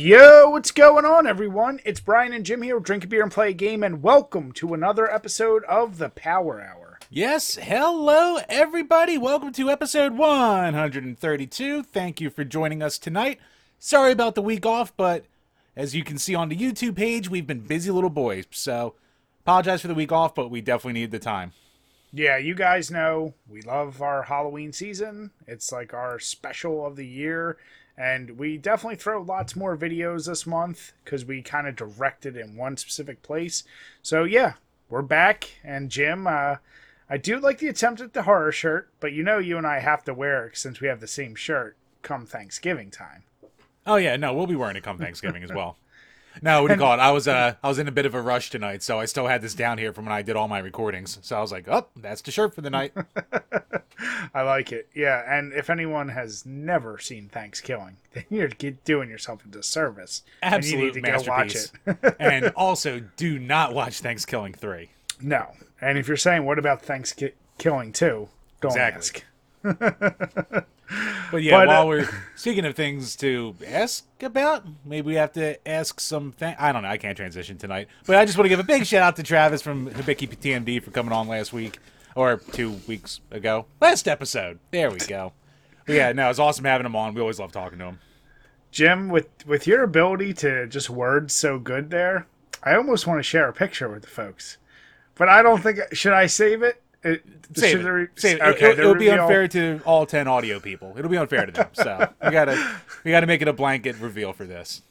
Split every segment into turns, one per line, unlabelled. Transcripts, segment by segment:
Yo, what's going on, everyone? It's Brian and Jim here. Drink a beer and play a game, and welcome to another episode of the Power Hour.
Yes, hello everybody. Welcome to episode 132. Thank you for joining us tonight. Sorry about the week off, but as you can see on the YouTube page, we've been busy little boys. So, apologize for the week off, but we definitely need the time.
Yeah, you guys know we love our Halloween season. It's like our special of the year, and we definitely throw lots more videos this month because we kind of directed in one specific place. So yeah, we're back, and Jim, uh, I do like the attempt at the horror shirt, but you know you and I have to wear it since we have the same shirt come Thanksgiving time.
Oh yeah, no, we'll be wearing it come Thanksgiving as well. No, what do you call it? I was uh I was in a bit of a rush tonight, so I still had this down here from when I did all my recordings. So I was like, oh, that's the shirt for the night.
I like it. Yeah, and if anyone has never seen Thanksgiving, then you're doing yourself a disservice.
Absolute
and you need to go watch
masterpiece.
it.
and also, do not watch Thanksgiving three.
no. And if you're saying, what about Thanksgiving too? Don't
Exactly.
ask.
But yeah,
But, uh,
while we're speaking of things to ask about, maybe we have to ask some. Th- I don't know. I can't transition tonight, but I just want to give a big shout out to Travis from Hibiki TMD for coming on last week or two weeks ago, last episode. There we go. But yeah, no, it's awesome having him on. We always love talking to him.
Jim, with with your ability to just word so good there, I almost want to share a picture with the folks, but I don't think should I save it. It-
Save it. Save it.
Okay,
it'll, it'll be unfair to all ten audio people. It'll be unfair to them. So we gotta we gotta make it a blanket reveal for this.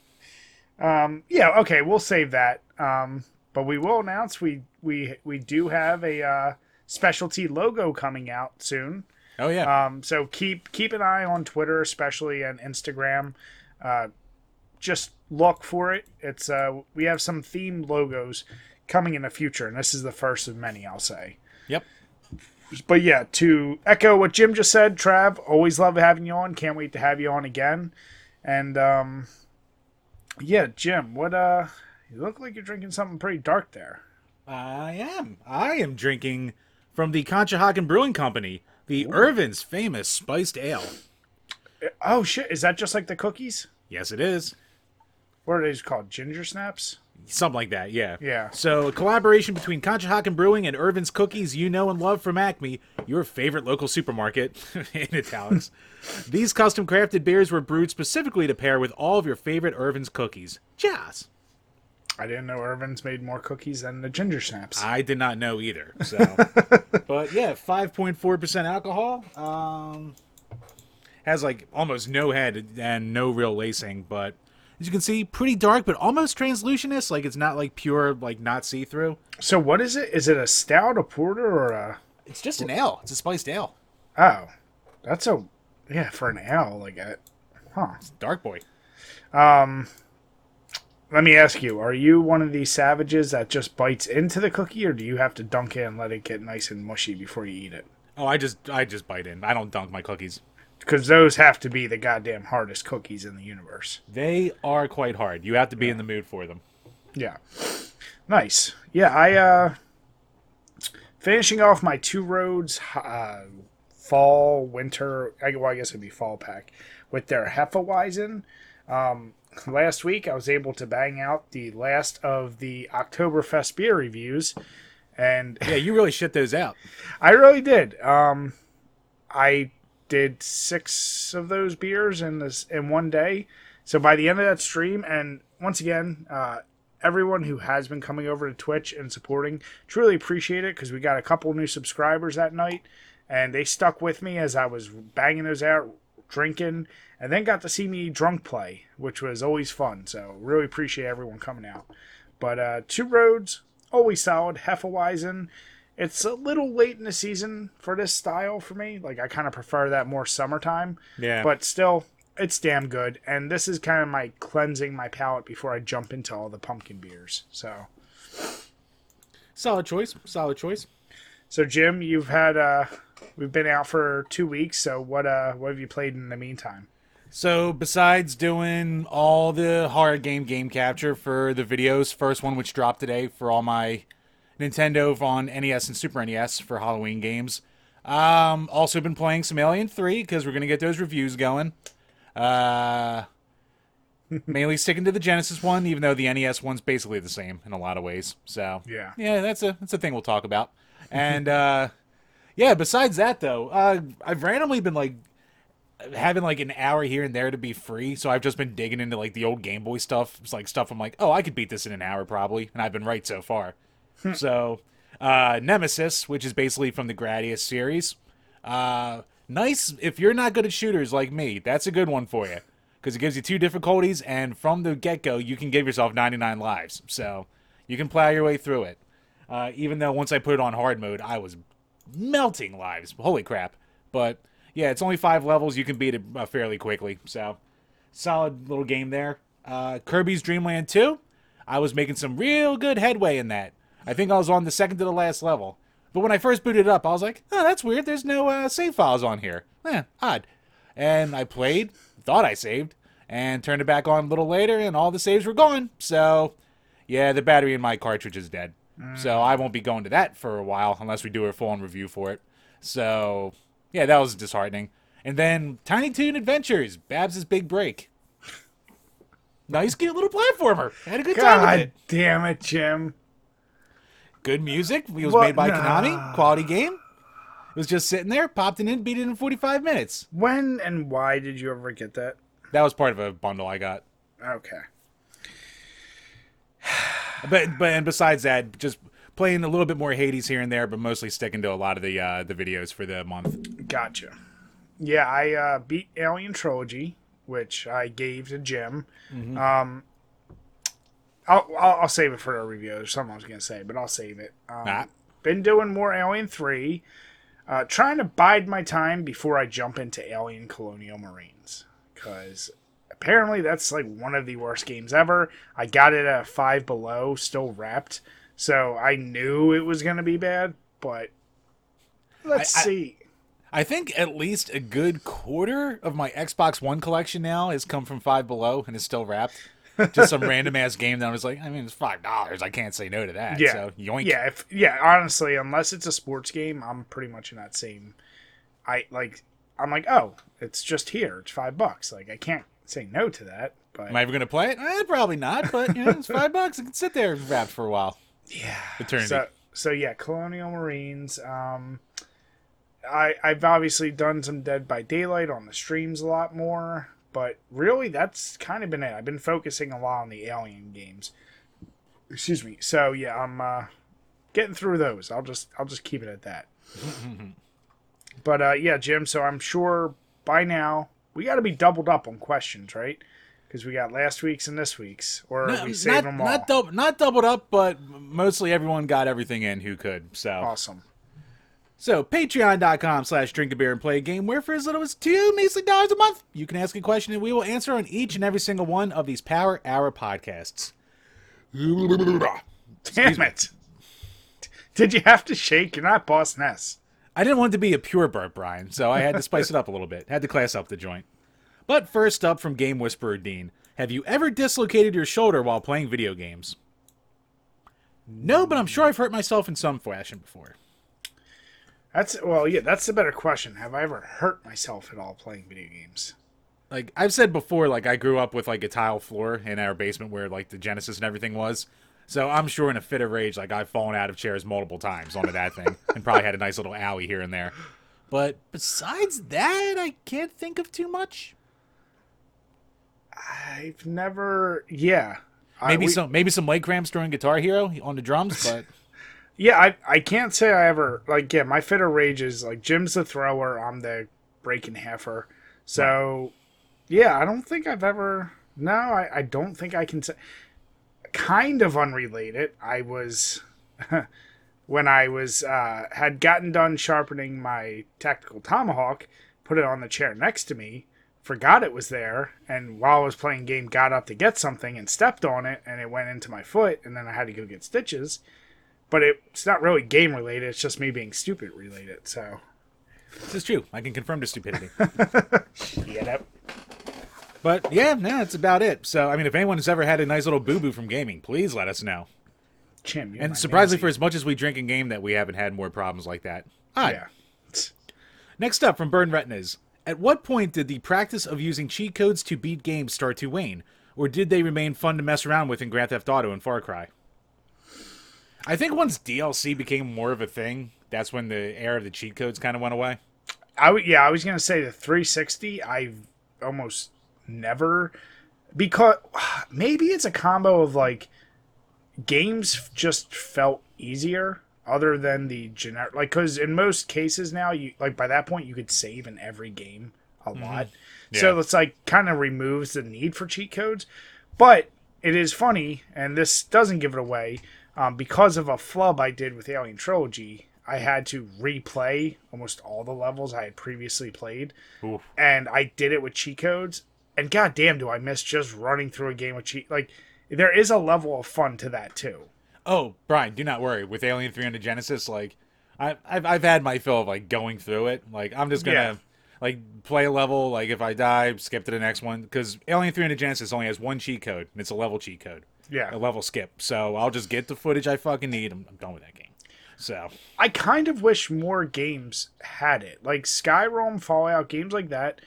Um, yeah, okay, we'll save that. Um, but we will announce we we we do have a uh, specialty logo coming out soon.
Oh yeah.
Um, so keep keep an eye on Twitter, especially and Instagram. Uh, just look for it. It's uh, we have some themed logos coming in the future, and this is the first of many. I'll say. But yeah, to echo what Jim just said, Trav, always love having you on. Can't wait to have you on again. And um, yeah, Jim, what uh, you look like you're drinking something pretty dark there.
I am. I am drinking from the Conshohocken Brewing Company, the Irvin's famous spiced ale.
Oh shit, is that just like the cookies?
Yes, it is.
What are these called? Ginger snaps?
Something like that, yeah.
Yeah.
So, a collaboration between Conshohocken Brewing and Irvin's Cookies you know and love from Acme, your favorite local supermarket, in italics. These custom crafted beers were brewed specifically to pair with all of your favorite Irvin's cookies. Jazz.
I didn't know Irvin's made more cookies than the ginger snaps.
I did not know either. So, but yeah, five point four percent alcohol. Um, has like almost no head and no real lacing, but as you can see, pretty dark, but almost translucent. Like it's not like pure, like not see through.
So what is it? Is it a stout, a porter, or a?
It's just an ale. It's a spiced ale.
Oh, that's a yeah for an ale like a. Huh.
Dark boy.
Um, let me ask you: Are you one of these savages that just bites into the cookie, or do you have to dunk it and let it get nice and mushy before you eat it?
Oh, I just I just bite in. I don't dunk my cookies.
Because those have to be the goddamn hardest cookies in the universe.
They are quite hard. You have to be in the mood for them.
Yeah. Nice. Yeah, I uh finishing off my two roads uh fall winter I, well, I guess it'd be fall pack with their Hefeweizen. Um last week I was able to bang out the last of the Oktoberfest beer reviews and
Yeah, you really shit those out.
I really did. Um I did 6 of those beers in this in one day. So by the end of that stream and once again, uh everyone who has been coming over to Twitch and supporting. Truly appreciate it because we got a couple new subscribers that night, and they stuck with me as I was banging those out, drinking, and then got to see me drunk play, which was always fun. So really appreciate everyone coming out. But uh, two roads, always solid. Hefeweizen. It's a little late in the season for this style for me. Like I kind of prefer that more summertime
Yeah.
but still it's damn good and this is kind of my cleansing my palate before i jump into all the pumpkin beers so
solid choice. Solid choice.
so jim you've had uh we've been out for two weeks so what uh what have you played in the meantime
So besides doing all the horror game game capture for the videos, first one which dropped today for all my Nintendo on NES and Super NES for Halloween games. Um, also been playing some Alien 3 because we're gonna get those reviews going. Uh, Mainly sticking to the Genesis one, even though the NES one's basically the same in a lot of ways. So
Yeah.
yeah, that's a that's a thing we'll talk about. And uh, yeah, besides that though, uh, I've randomly been like having like an hour here and there to be free, so I've just been digging into like the old Game Boy stuff. It's like stuff I'm like, oh, I could beat this in an hour probably, and I've been right so far. so, uh, Nemesis, which is basically from the Gradius series, uh, nice if you're not good at shooters like me. That's a good one for you because it gives you two difficulties, and from the get go, you can give yourself 99 lives, so you can plow your way through it. Uh, even though once I put it on hard mode, I was melting lives. Holy crap! But yeah, it's only five levels. You can beat it uh, fairly quickly. So solid little game there. Uh, Kirby's Dream Land 2. I was making some real good headway in that. I think I was on the second to the last level. But when I first booted it up, I was like, oh, that's weird. There's no uh, save files on here. Eh, odd. And I played, thought I saved, and turned it back on a little later, and all the saves were gone. So, yeah, the battery in my cartridge is dead. So I won't be going to that for a while unless we do a full on review for it. So, yeah, that was disheartening. And then Tiny Toon Adventures, Babs' big break. Nice, cute little platformer. Had a good time with
God
it.
damn it, Jim.
Good music. It was made by
Nah.
Konami. Quality game. It was just sitting there, popped it in, beat it in 45 minutes.
When and why did you ever get that?
That was part of a bundle I got.
Okay.
But but and besides that, just playing a little bit more Hades here and there, but mostly sticking to a lot of the uh, the videos for the month.
Gotcha. Yeah, I uh, beat Alien Trilogy, which I gave to Jim. Um, I'll, I'll I'll save it for a review. There's something I was gonna say, but I'll save it. Um,
Ah.
Been doing more Alien Three. Uh, trying to bide my time before I jump into Alien Colonial Marines, because apparently that's like one of the worst games ever. I got it at five below, still wrapped, so I knew it was gonna be bad. But let's
I- I-
see.
I think at least a good quarter of my Xbox One collection now has come from Five Below and is still wrapped. Just some random ass game that I was like, I mean, it's five dollars. I can't say no to that.
Yeah.
So yoink.
Yeah, if yeah, honestly, unless it's a sports game, I'm pretty much in that same. I like. I'm like, oh, it's just here. It's five bucks. Like, I can't say no to that. But
Am I ever gonna play it? Eh, probably not. But you know, it's five bucks. I can sit there wrapped for a while.
yeah,
Eternity.
so so yeah, Colonial Marines. Um, I I've obviously done some Dead by Daylight on the streams a lot more, but really that's kind of been it. I've been focusing a lot on the Alien games. Excuse me. So yeah, I'm uh, getting through those. I'll just I'll just keep it at that. but uh, yeah, Jim. So I'm sure by now we got to be doubled up on questions, right? Because we got last week's and this week's, or
No,
we save
not,
them all.
not, dub- not doubled up, but mostly everyone got everything in who could. So,
awesome.
So patreon.com slash drink a beer and play a game where for as little as two measly dollars a month, you can ask a question and we will answer on each and every single one of these Power Hour podcasts.
Damn it! Did you have to shake? You're not Boss Nass.
I didn't want it to be a pure burp, Brian, so I had to spice it up a little bit. Had to class up the joint. But first up from Game Whisperer Dean, have you ever dislocated your shoulder while playing video games? No, but I'm sure I've hurt myself in some fashion before.
That's well, yeah. That's the better question. Have I ever hurt myself at all playing video games?
Like I've said before, like I grew up with like a tile floor in our basement where like the Genesis and everything was. So I'm sure in a fit of rage, like I've fallen out of chairs multiple times onto that thing and probably had a nice little owie here and there. But besides that, I can't think of too much.
I've never. Yeah. I-
Maybe
we-
some maybe some leg cramps during Guitar Hero on the drums, but
Yeah, I I can't say I ever like. Yeah, my fit of rage is like Jim's the thrower. I'm the breaking heifer. So, yeah, I don't think I've ever. No, I, I don't think I can say. Kind of unrelated. I was when I was uh, had gotten done sharpening my tactical tomahawk, put it on the chair next to me, forgot it was there, and while I was playing game, got up to get something and stepped on it, and it went into my foot, and then I had to go get stitches but it's not really game related. It's just me being stupid related. So
this is true. I can confirm the stupidity.
yeah,
but yeah, no, that's about it. So I mean, if anyone has ever had a nice little boo boo from gaming, please let us know.
Chim.
And
my
surprisingly, for as much as we drink and game, that we haven't had more problems like that. Odd.
yeah,
Next up from Burn Retinas. At what point did the practice of using cheat codes to beat games start to wane? or did they remain fun to mess around with in Grand Theft Auto and Far Cry? I think once DLC became more of a thing, that's when the era of the cheat codes kind of went away.
I w- yeah, I was gonna say the 360. I almost never because maybe it's a combo of like games just felt easier other than the generic like because in most cases now you like by that point you could save in every game a mm-hmm. lot so
Yeah.
it's like kind of removes the need for cheat codes but it is funny and this doesn't give it away um, because of a flub i did with alien trilogy i had to replay almost all the levels i had previously played
Oof.
and I did it with cheat codes. And goddamn, do I miss just running through a game with cheat? Like, there is a level of fun to that too.
Oh, Brian, do not worry. With Alien 3 on the Genesis, like I, I've I've had my fill of like going through it. Like I'm just gonna
Yeah.
like play a level. Like if I die, skip to the next one because Alien 3 on the Genesis only has one cheat code, and it's a level cheat code,
Yeah,
a level skip. So I'll just get the footage I fucking need. I'm, I'm done with that game. So
I kind of wish more games had it. Like Skyrim, Fallout, games like that.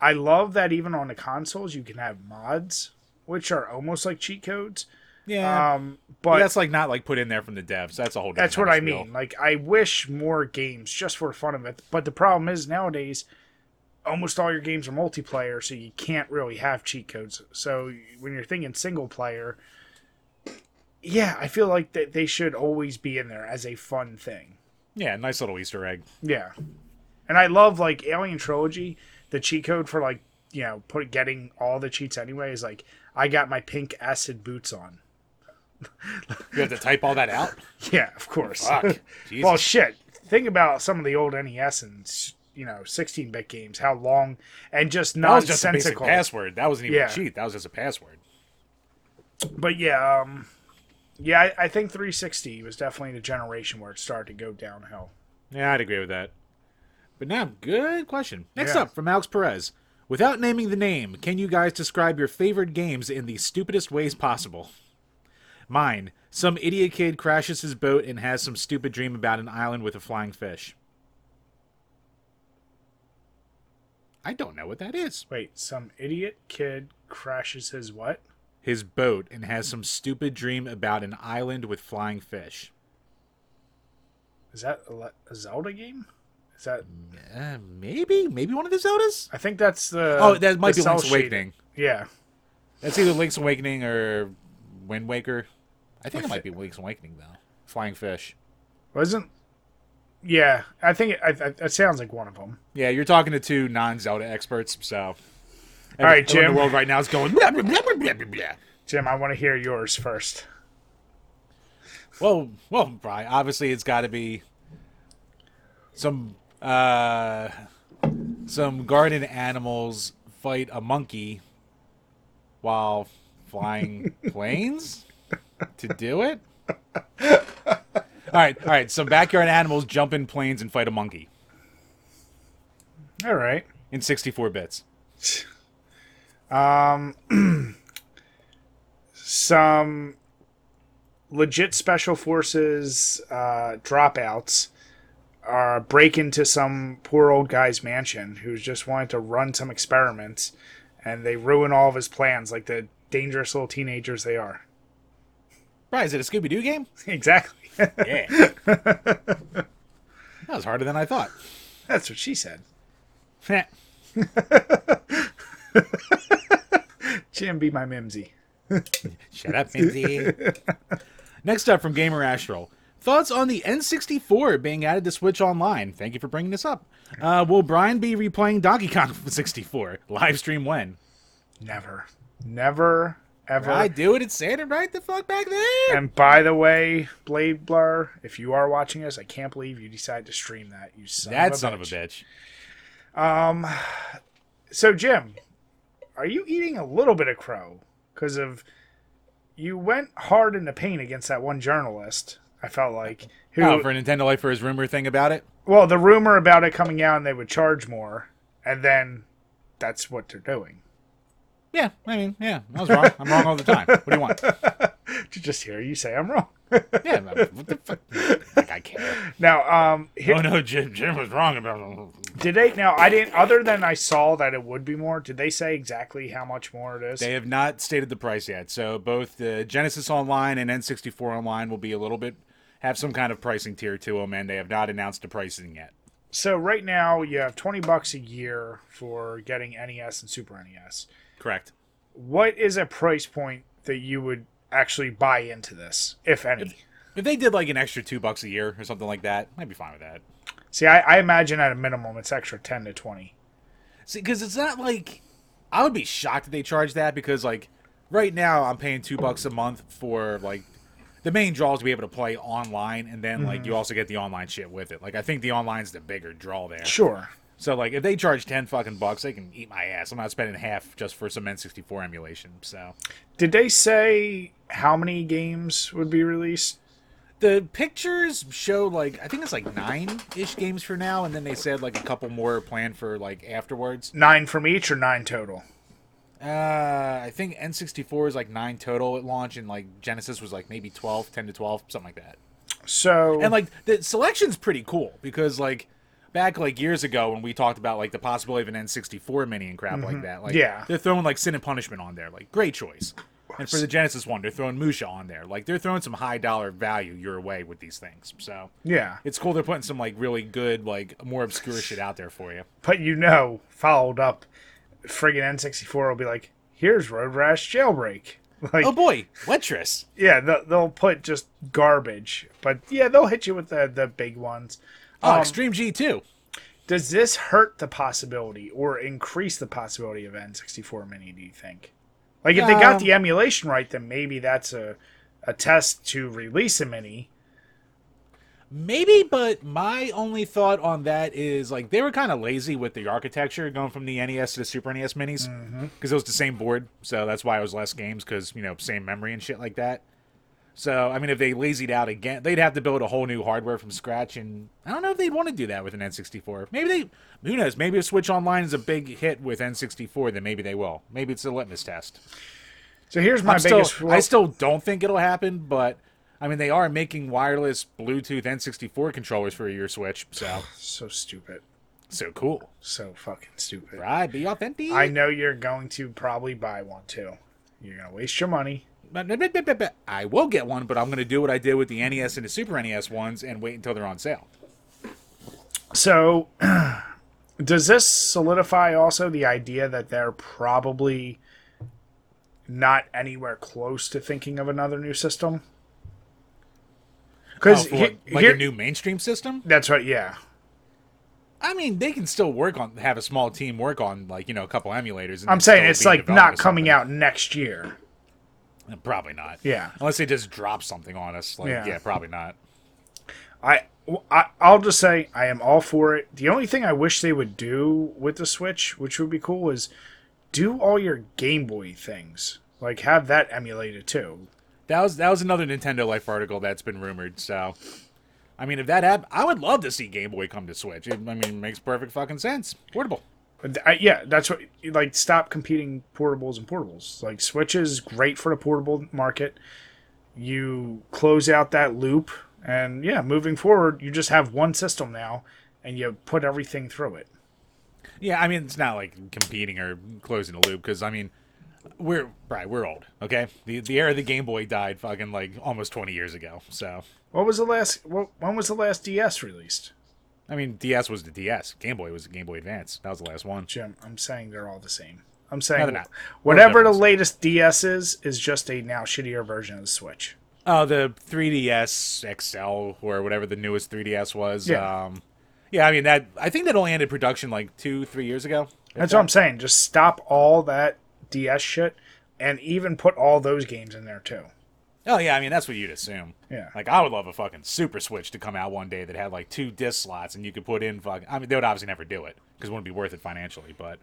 I love that even on the consoles you can have mods, which are almost like cheat codes.
yeah,
Um,
but
but
that's like not like put in there from the devs. That's a whole.
That's what I
spiel.
mean. Like, I wish more games just for fun of it. But the problem is nowadays, almost all your games are multiplayer, so you can't really have cheat codes. So when you're thinking single player, yeah, I feel like that they should always be in there as a fun thing.
Yeah, nice little Easter egg.
Yeah, and I love like Alien Trilogy. The cheat code for like you know put getting all the cheats anyway is like I got my pink acid boots on.
You have to type all that out.
Yeah, of course. Well, shit. Think about some of the old NES and you know 16-bit games. How long and just
that was just a basic
nonsensical.
password. That wasn't even
Yeah.
a cheat. That was just a password.
But yeah, um, yeah, I, I think 360 was definitely the generation where it started to go downhill.
Yeah, I'd agree with that. But now, good question. Next
Yeah.
up from Alex Perez. Without naming the name, can you guys describe your favorite games in the stupidest ways possible? Mine. Some idiot kid crashes his boat and has some stupid dream about an island with a flying fish. I don't know what that is.
Wait, some idiot kid crashes his what?
His boat and has some stupid dream about an island with flying fish.
Is that a, Zelda game? Is that?
Uh, maybe, maybe one of the Zeldas.
I think that's the.
oh, that might be Link's
shading.
Awakening.
Yeah,
That's either Link's Awakening or Wind Waker. I think it might be Link's Awakening though. Flying fish.
wasn't. Yeah, I think it, I, I, it sounds like one of them.
Yeah, you're talking to two non-Zelda experts, so.
All right,
everyone in
Jim.
The world right now is going. Blah, blah, blah, blah, blah, blah, blah.
Jim, I want to hear yours first.
Well, well, Brian. Obviously, it's got to be some uh, some garden animals fight a monkey while flying planes to do it. All right, all right. Some backyard animals jump in planes and fight a monkey
All right.
in 64 bits.
some legit special forces uh, dropouts uh, break into some poor old guy's mansion who's just wanting to run some experiments, and they ruin all of his plans like the dangerous little teenagers they are.
Brian, is it a Scooby Doo game?
exactly.
Yeah. that was harder than I thought.
That's what she said. Jim, be my mimsy.
Shut up, Mimsy. Next up from Gamer Astral. Thoughts on the N64 being added to Switch Online? Thank you for bringing this up. Uh, will Brian be replaying Donkey Kong 64? Live stream when?
Never, never, ever.
I do it and say it right the fuck back there.
And by the way, Blade Blur, if you are watching us, I can't believe you decided to stream that. You son
that
of a
son
bitch.
of a bitch.
Um, So, Jim, are you eating a little bit of crow because of you went hard in the paint against that one journalist? I felt like who.
Oh, for Nintendo Life for his rumor thing about it?
well, the rumor about it coming out and they would charge more, and then that's what they're doing.
Yeah, I mean, yeah, I was wrong. I'm wrong all the time. What do you want?
To just hear you say I'm wrong.
Yeah, what the fuck? Like I care.
Now, um, here,
Oh no, Jim, Jim was wrong about.
did they? Now, I didn't. Other than I saw that it would be more. Did they say exactly how much more it is?
They have not stated the price yet. So both the Genesis Online and N64 Online will be a little bit have some kind of pricing tier to them, and they have not announced the pricing yet.
so right now you have twenty bucks a year for getting NES and Super NES.
Correct.
What is a price point that you would actually buy into this, if any?
If they did like an extra two bucks a year or something like that, I'd be fine with that.
See, I, I imagine at a minimum it's extra ten to twenty.
See, because it's not like I would be shocked if they charge that because like right now I'm paying two bucks a month for like the main draw is to be able to play online, and then like mm-hmm. you also get the online shit with it. Like I think the online's the bigger draw there.
Sure.
So like if they charge ten fucking bucks, they can eat my ass. I'm not spending half just for some N64 emulation. So
Did they say how many games would be released?
the pictures show like I think it's like nine ish games for now, and then they said like a couple more planned for like afterwards.
Nine from each or nine total?
Uh, I think N64 is like nine total at launch, and like Genesis was like maybe 12, 10 to 12, something like that.
So
And like the selection's pretty cool because like back like years ago when we talked about like the possibility of an N64 mini and crap like mm-hmm. that, like
Yeah.
they're throwing like Sin and Punishment on there, like great choice. And for the Genesis one, they're throwing Musha on there, like they're throwing some high dollar value your way with these things. So
yeah,
it's cool they're putting some like really good like more obscure shit out there for you.
but you know, followed up, friggin' N64 will be like, "Here's Road Rash Jailbreak." Like,
Oh boy, Letris.
yeah, they'll, they'll put just garbage, but yeah, they'll hit you with the the big ones.
Oh,
Um,
Extreme G too.
Does this hurt the possibility or increase the possibility of N64 Mini? Do you think? Like, if they got the emulation right, then maybe that's a a test to release a mini.
Maybe, but my only thought on that is like they were kind of lazy with the architecture going from the NES to the Super NES minis because it was the same board, so that's why it was less games because you know same memory and shit like that. So I mean, if they lazied out again, they'd have to build a whole new hardware from scratch, and I don't know if they'd want to do that with an N64. Maybe they, who knows? Maybe if Switch Online is a big hit with N64, then maybe they will. Maybe it's a litmus test.
So here's my
I'm still,
biggest.
I still don't think it'll happen, but I mean, they are making wireless Bluetooth N64 controllers for your Switch, so
so stupid,
so cool.
so fucking stupid.
Right, be authentic.
I know you're going to probably buy one too. You're gonna waste your money.
I will get one, but I'm going to do what I did with the NES and the Super NES ones and wait until they're on sale.
So, does this solidify also the idea that they're probably not anywhere close to thinking of another new system?
Oh,
Because
what, like a new mainstream system.
that's right. Yeah,
I mean, they can still work on have a small team work on like you know a couple emulators. And
I'm saying it's like not coming out next year.
Probably not.
Yeah.
unless they just drop something on us. Like,
Yeah.
yeah, probably not.
I, I I'll just say I am all for it. The only thing I wish they would do with the Switch, which would be cool, is do all your Game Boy things. Like have that emulated too.
That was that was another Nintendo Life article that's been rumored. So, I mean, if that happened, I would love to see Game Boy come to Switch. It, I mean, it makes perfect fucking sense. Portable.
But I, yeah, that's what like stop competing portables and portables. Like Switch is great for the portable market. You close out that loop, and yeah, moving forward, you just have one system now, and you put everything through it.
Yeah, I mean, it's not like competing or closing the loop because I mean, we're right, we're old. Okay, the the era of the Game Boy died fucking like almost twenty years ago. So,
What was the last? What, when was the last DS released?
I mean, DS was the DS. Game Boy was the Game Boy Advance. That was the last one.
Jim, I'm saying they're all the same. I'm
No,
saying
not.
whatever the latest DS is is just a now shittier version of the Switch.
Oh, the 3DS XL or whatever the newest 3DS was.
Yeah.
Um, yeah, I mean that. I think that only ended production like two, three years ago.
That's what I'm saying. Just stop all that DS shit, and even put all those games in there too.
Oh yeah, I mean that's what you'd assume.
Yeah.
Like I would love a fucking Super Switch to come out one day that had like two disc slots and you could put in fucking. I mean they would obviously never do it because it wouldn't be worth it financially, but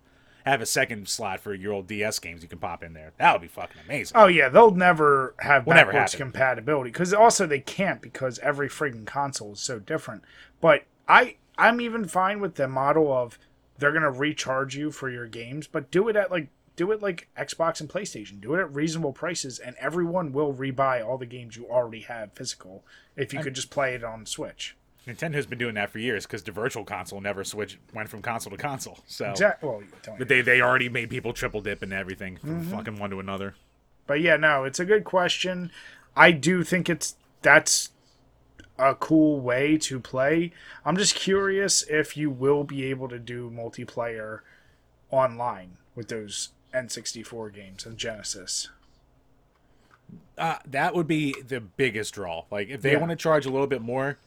have a second slot for your old DS games you can pop in there. That would be fucking amazing.
Oh yeah, they'll never have
never
backwards
happen.
compatibility because also they can't because every friggin' console is so different. But I I'm even fine with the model of they're gonna recharge you for your games, but do it at like do it like Xbox and PlayStation. Do it at reasonable prices, and everyone will rebuy all the games you already have physical if you could just play it on Switch.
Nintendo's been doing that for years because the Virtual Console never switched, went from console to console. So,
Exactly. Well,
but they they already made people triple dip and everything from
Mm-hmm.
fucking one to another.
But yeah, no, it's a good question. I do think it's that's a cool way to play. I'm just curious if you will be able to do multiplayer online with those N64 games and Genesis.
Uh, that would be the biggest draw. Like if they
Yeah.
want to charge a little bit more,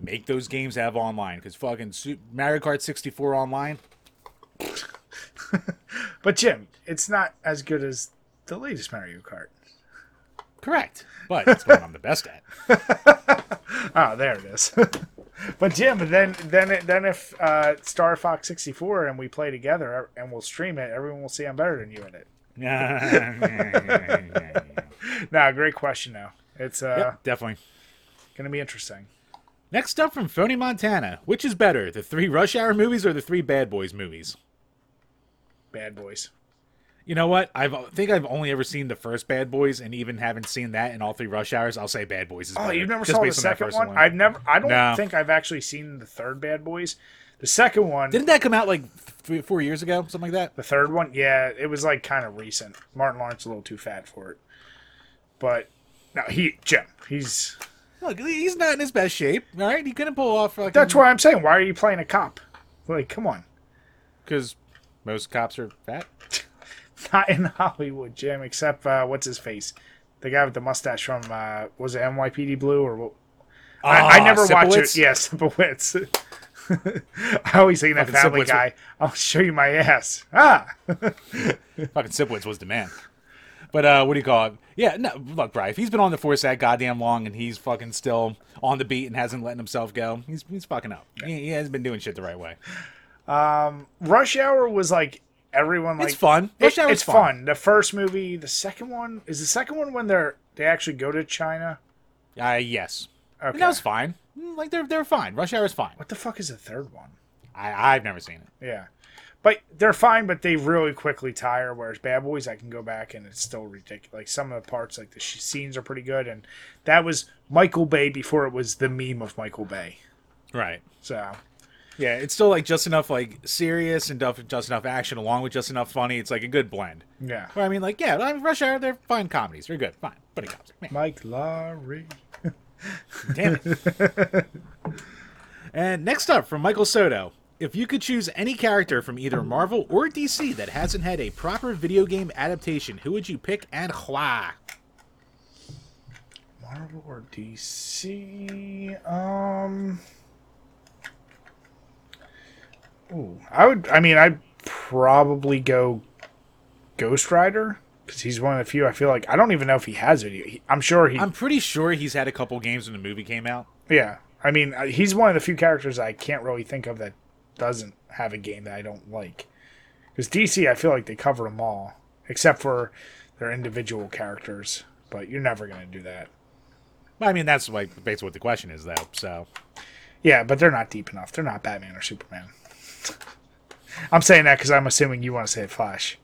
make those games have online because fucking Mario Kart 64 online.
But Jim, it's not as good as the latest Mario Kart.
Correct, but it's what I'm the best at.
Ah, there it is. but Jim, then then it, then if uh, Star Fox 64 and we play together and we'll stream it, everyone will see I'm better than you in it. Yeah. Nah, great question though. It's uh,
Yep, definitely.
gonna be interesting.
Next up from Phony Montana, which is better, the three Rush Hour movies or the three Bad Boys movies?
Bad boys.
You know what? I've, I think I've only ever seen the first Bad Boys, and even haven't seen that in all three Rush Hours. I'll say Bad Boys is
Oh,
better.
you never saw the
based on that
second
first
one? I've never. I don't
No.
think I've actually seen the third Bad Boys. The second one,
Didn't that come out like three, four years ago, something like that?
the third one, yeah, it was like kind of recent. Martin Lawrence a little too fat for it, but no, he Jim, he's.
Look, he's not in his best shape. All right, he couldn't pull off. Fucking,
That's why I'm saying, why are you playing a cop? Like, come on,
because most cops are fat.
not in Hollywood, Jim. Except uh, what's his face, the guy with the mustache from uh, was it NYPD Blue or what? I, I
Ah,
never watch it. Yeah, Sipowicz. I always think that
Fucking
Family
Sipowicz
Guy. I'll show you my ass. Ah,
Fucking Sipowicz was the man. But uh, what do you call it? Yeah, no, look, Bri, if he's been on the force that goddamn long and he's fucking still on the beat and hasn't letting himself go, he's he's fucking up. He, he hasn't been doing shit the right way.
Rush Hour was like everyone like
it's fun.
It-
Rush Hour's
it's fun. The first movie, the second one is the second one when they're they actually go to China.
Uh, yes.
Okay.
And that was fine. Mm, Like they're they're fine. Rush Hour is fine.
What the fuck is the third one?
I I've never seen it.
Yeah, but they're fine, but they really quickly tire. Whereas Bad Boys, I can go back and it's still ridiculous. Like some of the parts, like the sh- scenes are pretty good, and that was Michael Bay before it was the meme of Michael Bay.
Right.
So
Yeah, it's still like just enough like serious and just enough action along with just enough funny. It's like a good blend.
yeah,
Where I mean, like, yeah, I mean, Rush Hour, they're fine comedies. They're good, fine, buddy cops. Man,
Mike Lowrey.
damn it. and next up from Michael Soto. If you could choose any character from either Marvel or DC that hasn't had a proper video game adaptation, who would you pick and why?
Marvel or DC? Um. Ooh, I would. I mean, I'd probably go Ghost Rider because he's one of the few. I feel like I don't even know if he has video. He, I'm sure he.
I'm pretty sure he's had a couple games when the movie came out.
yeah, I mean, uh, he's one of the few characters I can't really think of that doesn't have a game that I don't like. Because DC, I feel like they cover them all except for their individual characters. But you're never gonna do that.
But I mean, that's like basically what the question is, though. So
Yeah, but they're not deep enough. They're not Batman or Superman. I'm saying that because I'm assuming you want to say Flash.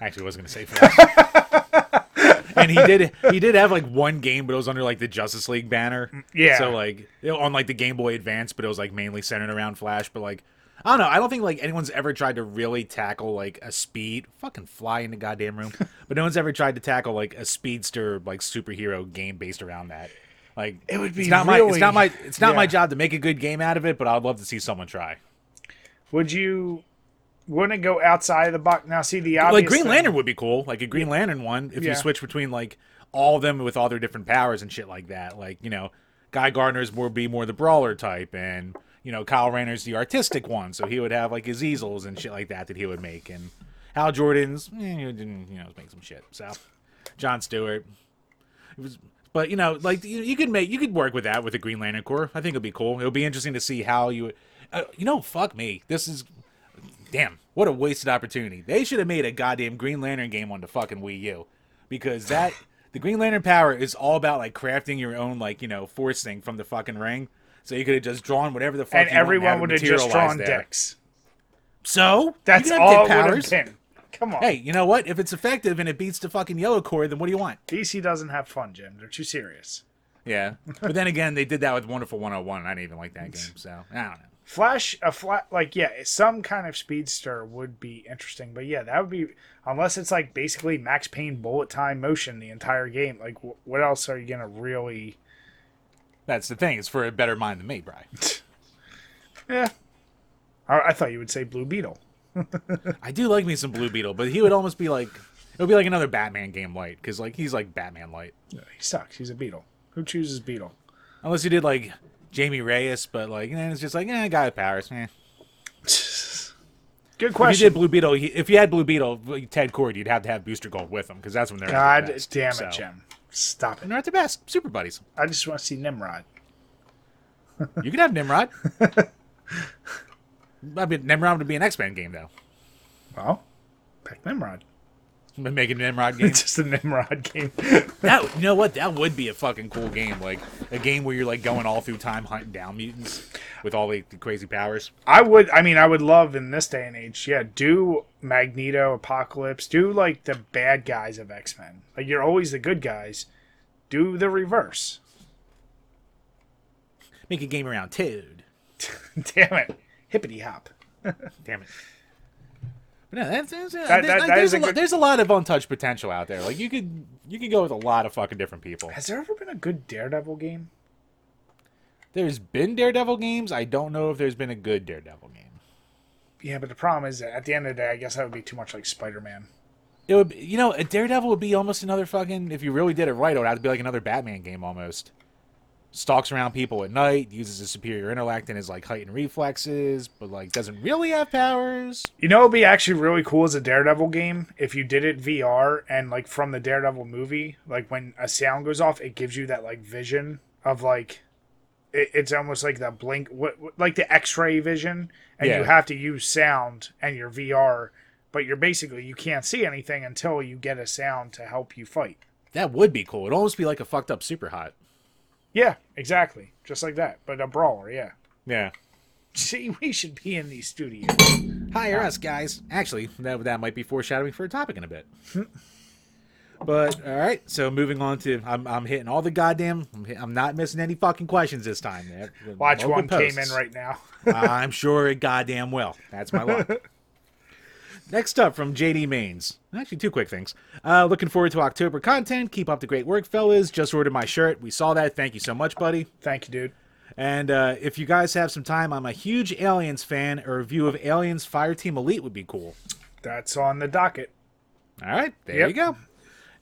Actually, I was gonna say Flash. and he did he did have like one game, but it was under like the Justice League banner.
Mm, yeah.
So like on like the Game Boy Advance, but it was like mainly centered around Flash. But like I don't know. I don't think like anyone's ever tried to really tackle like a speed fucking fly in the goddamn room. but no one's ever tried to tackle like a speedster like superhero game based around that. Like
It would be
it's not my it's not my it's not my job to make a good game out of it, but I'd love to see someone try.
Would you? Wouldn't it go outside of the box? Now, see the obvious
like Green
thing-
Lantern would be cool. Like a Green Lantern one, if
Yeah.
you switch between like all of them with all their different powers and shit like that. Like you know, Guy Gardner's more be more the brawler type, and you know Kyle Rayner's the artistic one, so he would have like his easels and shit like that that he would make, and Hal Jordan's eh, he didn't you know make some shit. So John Stewart, it was. But you know, like you, you could make, you could work with that with the Green Lantern Corps. I think it'll be cool. It'll be interesting to see how you, uh, you know, fuck me. This is damn, what a wasted opportunity. They should have made a goddamn Green Lantern game on the fucking Wii U. Because that the Green Lantern power is all about like crafting your own like, you know, force thing from the fucking ring. So you could have just drawn whatever the fuck
and
you want
everyone would have just drawn
there.
dicks.
So
That's
you
all
dick
it would
powers.
been. Come on.
Hey, you know what? If it's effective and it beats the fucking yellow core, then what do you want?
DC doesn't have fun, Jim. They're too serious.
Yeah. But then again, they did that with Wonderful 101, and I didn't even like that game, so I don't know.
Flash, a flat, like yeah, some kind of speedster would be interesting, but yeah, that would be unless it's like basically Max Payne bullet time motion the entire game. Like, wh- what else are you gonna really?
That's the thing. It's for a better mind than me, Bry.
Yeah, I, I thought you would say Blue Beetle.
I do like me some Blue Beetle, but he would almost be like, it would be like another Batman game light, because like he's like Batman light.
Yeah, he sucks. He's a beetle. Who chooses beetle?
Unless you did like Jamie Reyes, but like, eh, it's just like, eh, guy with powers. Eh.
Good
If you
question.
did Blue Beetle, if you had Blue Beetle, Ted Kord, you'd have to have Booster Gold with him, because that's when they're
God
their best.
damn it,
So-
Jim! Stop it.
And they're at the best. Super buddies.
I just want to see Nimrod.
You could have Nimrod. I mean, Nimrod would be an X Men game, though.
Well, pick Nimrod.
Make a Nimrod game.
It's just a Nimrod game.
That you know what? That would be a fucking cool game. Like a game where you're like going all through time hunting down mutants with all the, the crazy powers.
I would. I mean, I would love in this day and age. Yeah, do Magneto, Apocalypse. Do like the bad guys of X Men. Like you're always the good guys. Do the reverse.
Make a game around Toad.
Damn it, hippity hop.
Damn it. But no, that's, that's, uh,
that-
like,
that
there's, a
a
lot, there's a lot of untouched potential out there. Like you could you could go with a lot of fucking different people.
Has there ever been a good Daredevil game?
There's been Daredevil games. I don't know if there's been a good Daredevil game.
Yeah, but the problem is that at the end of the day, I guess that would be too much like Spider Man.
It would, be- you know, a Daredevil would be almost another fucking. If you really did it right, it would have to be like another Batman game almost. Stalks around people at night, uses his superior intellect and his like heightened reflexes, but like doesn't really have powers.
You know, it'd be actually really cool as a Daredevil game if you did it VR and like from the Daredevil movie, like when a sound goes off, it gives you that like vision of like it, it's almost like the blink, what, like the X-ray vision, and
Yeah.
you have to use sound and your VR, but you're basically you can't see anything until you get a sound to help you fight.
That would be cool. It'd almost be like a fucked up super hot.
Yeah, exactly, just like that, but a brawler. Yeah.
Yeah.
See, we should be in these studios.
Hire ah. us, guys. Actually, that that might be foreshadowing for a topic in a bit. but all right, so moving on to I'm I'm hitting all the goddamn. I'm, hit, I'm not missing any fucking questions this time.
Watch one came in right now.
I'm sure it goddamn will. That's my luck. Next up from JD Mains. Actually, two quick things. Uh, looking forward to October content. Keep up the great work, fellas. Just ordered my shirt. We saw that. Thank you so much, buddy.
Thank you, dude.
And uh, if you guys have some time, I'm a huge Aliens fan. A review of Aliens Fireteam Elite would be cool.
That's on the docket.
All right, there
Yep.
you go.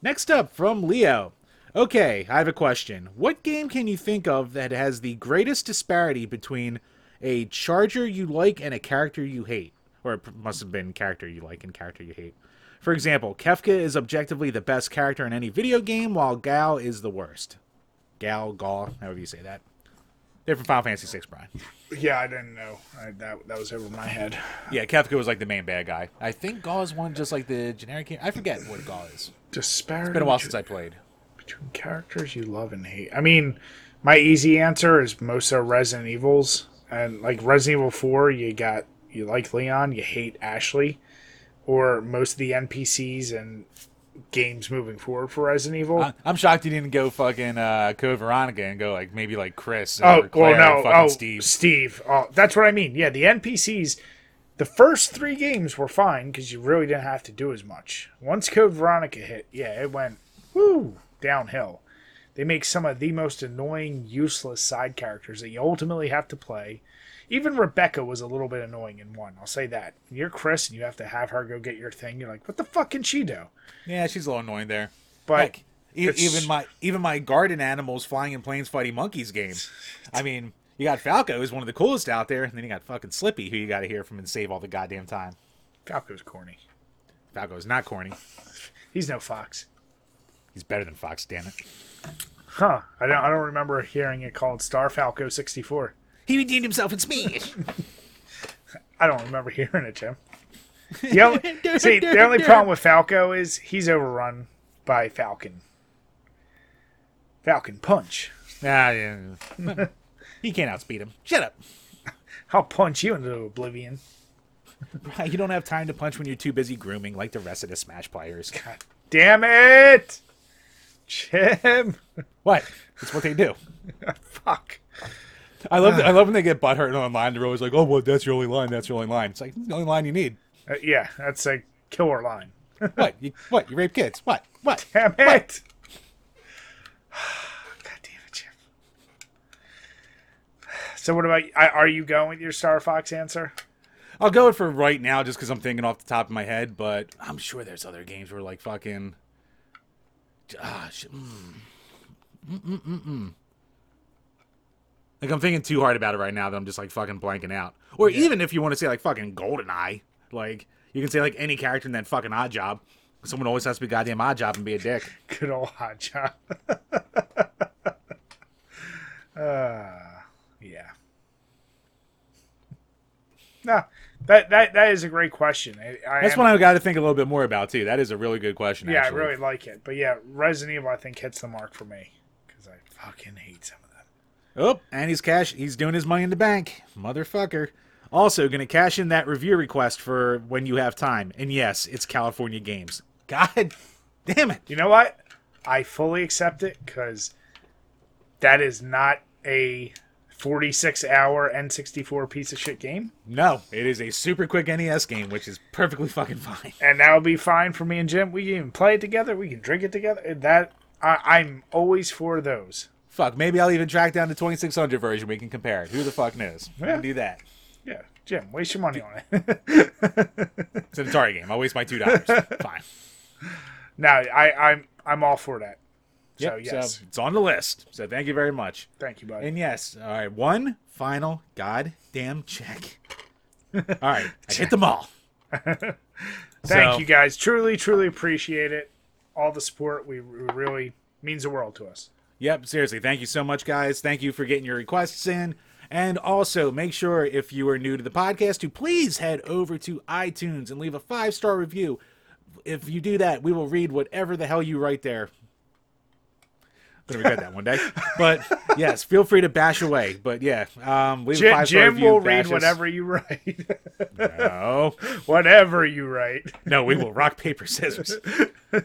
Next up from Leo. Okay, I have a question. What game can you think of that has the greatest disparity between a charger you like and a character you hate? Or it must have been character you like and character you hate. For example, Kefka is objectively the best character in any video game, while Gal is the worst. Gal, Gal, however you say that. They're from Final Fantasy VI, Brian.
Yeah, I didn't know. I, that that was over my head.
Yeah, Kefka was like the main bad guy. I think Gal is one just like the generic. I forget what Gal is.
Disparity
It's been a while since I played.
between characters you love and hate. I mean, my easy answer is most are Resident Evils, and like Resident Evil Four, you got you like Leon, you hate Ashley, or most of the NPCs and games moving forward for Resident Evil.
I- I'm shocked you didn't go fucking uh, Code Veronica and go like maybe like Chris.
Oh
or Claire
well, no,
fucking
oh
Steve.
Steve. Oh, that's what I mean. Yeah, the NPCs. The first three games were fine because you really didn't have to do as much. Once Code Veronica hit, yeah, it went woo downhill. They make some of the most annoying, useless side characters that you ultimately have to play. Even Rebecca was a little bit annoying in one. I'll say that. You're Chris, and you have to have her go get your thing. You're like, what the fuck can she do?
Yeah, she's a little annoying there.
But
Heck, e- even my even my garden animals flying in planes fighting monkeys game. I mean, you got Falco, who's one of the coolest out there, and then you got fucking Slippy, who you got to hear from and save all the goddamn time.
Falco's corny.
Falco's not corny.
He's no fox.
He's better than Fox, damn it.
Huh. I don't I don't remember hearing it called Star Falco 64.
He redeemed himself in Smash.
I don't remember hearing it, Jim. The only, see, the only problem with Falco is he's overrun by Falcon. Falcon punch.
ah, yeah. he can't outspeed him. Shut up.
I'll punch you into oblivion.
you don't have time to punch when you're too busy grooming like the rest of the Smash players.
God damn it, Jim!
What? It's what they do.
Fuck.
I love. I love when they get butthurt online. They're always like, "Oh, well, that's your only line. That's your only line." It's like the only line you need.
Uh, yeah, that's a killer line.
What? You, what? You rape kids? What? What?
Damn it! God damn it, Jim. So what about? I- Are you going with your Star Fox answer?
I'll go with for right now, just because I'm thinking off the top of my head. But I'm sure there's other games where like fucking. Gosh. mm. Mm, mm, mm, mm. Like I'm thinking too hard about it right now that I'm just like fucking blanking out. Or even if you want to say like fucking Goldeneye, like you can say like any character in that fucking Odd Job. Someone always has to be goddamn Odd Job and be a dick.
Good old Odd Job. uh, yeah. No, that that that is a great question. I, I
That's
am-
one I got to think a little bit more about too. That is a really good question.
Yeah,
actually.
I really like it. But yeah, Resident Evil I think hits the mark for me because I fucking hate them.
Oh, and he's cash. He's doing his money in the bank, motherfucker. Also, gonna cash in that review request for when you have time. And yes, it's California Games. God damn it!
You know what? I fully accept it because that is not a 46 hour N64 piece of shit game.
No, it is a super quick NES game, which is perfectly fucking fine.
and that'll be fine for me and Jim. We can even play it together. We can drink it together. That I, I'm always for those.
Fuck, maybe I'll even track down the 2600 version. We can compare it. Who the fuck knows? We can do that.
Yeah, Jim, waste your money on it.
It's an Atari game. I'll waste my two dollars. fine.
no, I, I'm I'm all for that. So
Yep,
yes,
so it's on the list. So thank you very much.
thank you, buddy.
And yes, all right, one final goddamn check. All right, I hit them all.
Thank
So-
you guys. Truly, truly appreciate it. All the support we we really means the world to us.
Yep, seriously, thank you so much, guys. Thank you for getting your requests in. And also, make sure if you are new to the podcast to please head over to iTunes and leave a five star review. If you do that, we will read whatever the hell you write there. I'm gonna regret that one day. But yes, feel free to bash away. But yeah, um, leave a
Jim,
five star
Jim
review.
will read
us.
whatever you write.
No,
whatever you write.
no, we will rock paper scissors.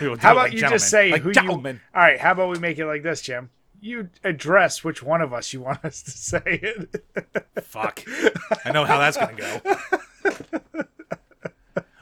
we will do
How about
like
you
gentlemen.
just say
like
who
gentlemen.
you? All right. How about we make it like this, Jim? You address which one of us you want us to say it.
Fuck. I know how that's gonna go.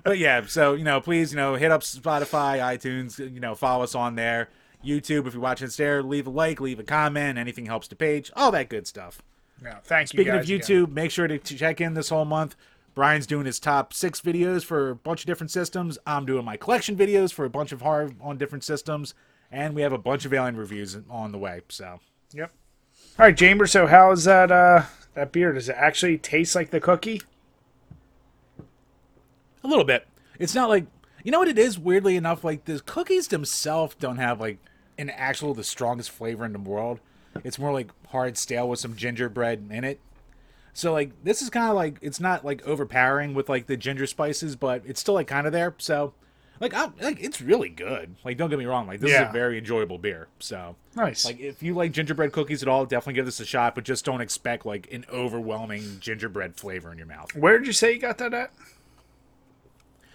but yeah, so you know, please, you know, hit up Spotify, iTunes, you know, follow us on there. YouTube, if you're watching us there, leave a like, leave a comment, anything helps the page, all that good stuff.
Yeah, thank
Speaking
you.
of
guys again.
YouTube, make sure to check in this whole month. Brian's doing his top six videos for a bunch of different systems. I'm doing my collection videos for a bunch of hard on different systems, and we have a bunch of Alien reviews on the way. So
Yep. All right, Chamber. So how's that? Uh, that beer? Does it actually taste like the cookie?
A little bit. It's not like you know what it is. Weirdly enough, like the cookies themselves don't have like an actual the strongest flavor in the world. It's more like hard stale with some gingerbread in it. So like this is kind of like it's not like overpowering with like the ginger spices, but it's still like kind of there. So like I like it's really good. Like don't get me wrong, like this is a very enjoyable beer. So
Nice.
like if you like gingerbread cookies at all, definitely give this a shot. But just don't expect like an overwhelming gingerbread flavor in your mouth.
Where did you say you got that at?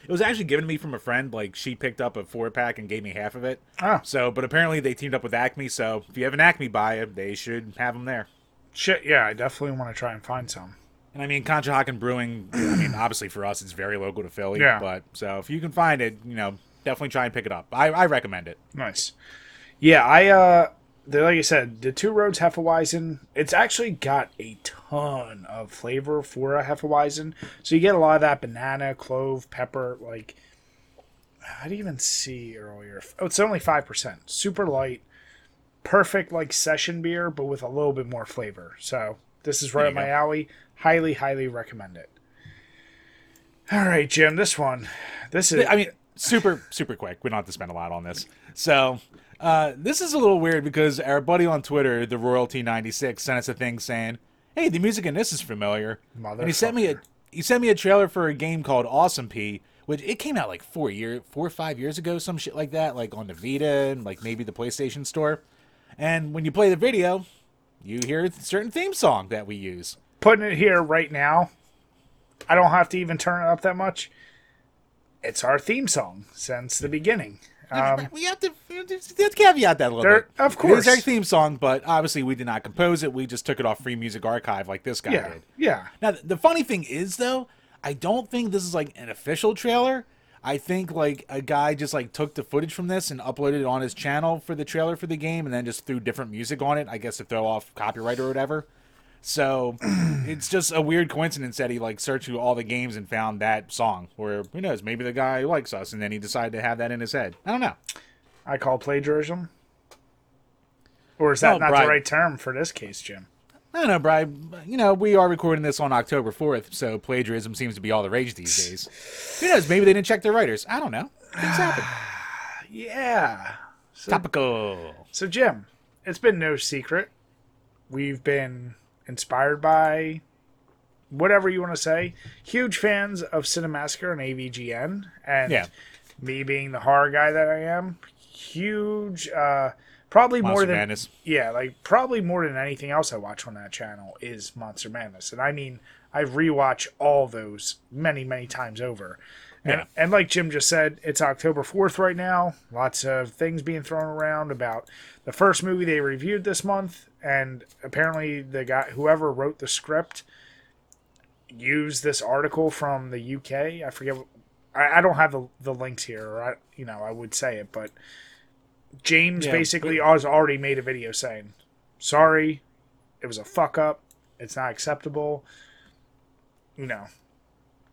It was actually given to me from a friend. Like she picked up a four pack and gave me half of it.
Oh,
So, but apparently they teamed up with Acme. So if you have an Acme buy, they should have them there.
Shit. Yeah, I definitely want to try and find some.
And I mean, Conshohocken Brewing. I mean, obviously for us, it's very local to Philly.
Yeah.
But so if you can find it, you know, definitely try and pick it up. I, I recommend it.
Nice. Yeah, I uh the, like I said, the two roads Hefeweizen, it's actually got a ton of flavor for a Hefeweizen. So you get a lot of that banana, clove, pepper, like I didn't even see earlier. Oh, it's only five percent. Super light. Perfect like session beer, but with a little bit more flavor. So this is right up my
go.
alley. Highly, highly recommend it. All right, Jim. This one. This is
I mean, super super quick. We don't have to spend a lot on this. So. Uh, this is a little weird because our buddy on Twitter, the Royalty96, sent us a thing saying, "Hey, the music in this is familiar." Mother And he sent me a he sent me a trailer for a game called Awesome Pea, which it came out like four year four or five years ago, some shit like that, like on the Vita and like maybe the PlayStation Store. And when you play the video, you hear a certain theme song that we use.
putting it here right now. I don't have to even turn it up that much. It's our theme song since the beginning. Um,
we have to, we have to caveat that a little
There-
bit.
of course.
is our theme song, but obviously we did not compose it. We just took it off Free Music Archive like this guy
yeah,
did.
yeah.
Now, the funny thing is, though, I don't think this is like an official trailer. I think like a guy just like took the footage from this and uploaded it on his channel for the trailer for the game, and then just threw different music on it. I guess to throw off copyright or whatever. So it's just a weird coincidence that he like searched through all the games and found that song. Or who knows, maybe the guy likes us, and then he decided to have that in his head. I don't know.
I call plagiarism. Or is that
No,
not
Brian.
the right term for this case, Jim?
I don't know, Brian. You know, we are recording this on October 4th, so plagiarism seems to be all the rage these days. Who knows? Maybe they didn't check their writers. I don't know. Things happen.
Yeah. So,
Topical.
so Jim, it's been no secret. We've been inspired by whatever you want to say. Huge fans of Cinemassacre and AVGN, and
Yeah.
me being the horror guy that I am, huge. Uh, probably more than
Madness.
yeah, like probably more than anything else I watch on that channel is Monster Madness, and I mean I rewatch all those many many times over. And,
Yeah.
and like Jim just said, it's October 4th right now. Lots of things being thrown around about the first movie they reviewed this month. And apparently, the guy, whoever wrote the script, used this article from the UK. I forget. I, I don't have the, the links here, or I, you know, I would say it, but James
Yeah,
basically has already made a video saying, "Sorry, it was a fuck up. It's not acceptable." You know,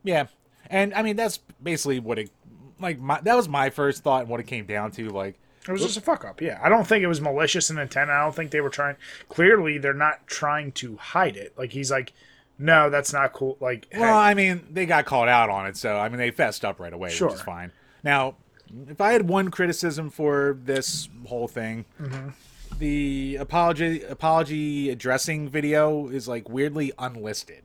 Yeah. And I mean, that's basically what it, like, my, that was my first thought and what it came down to. Like,
It was just a fuck up. Yeah, I don't think it was malicious in intent. I don't think they were trying. Clearly, they're not trying to hide it. Like he's like, no, that's not cool. Like, hey,
well, I mean, they got called out on it, so I mean, they fessed up right away,
Sure.
which is fine. Now, if I had one criticism for this whole thing,
Mm-hmm.
the apology apology addressing video is like weirdly unlisted.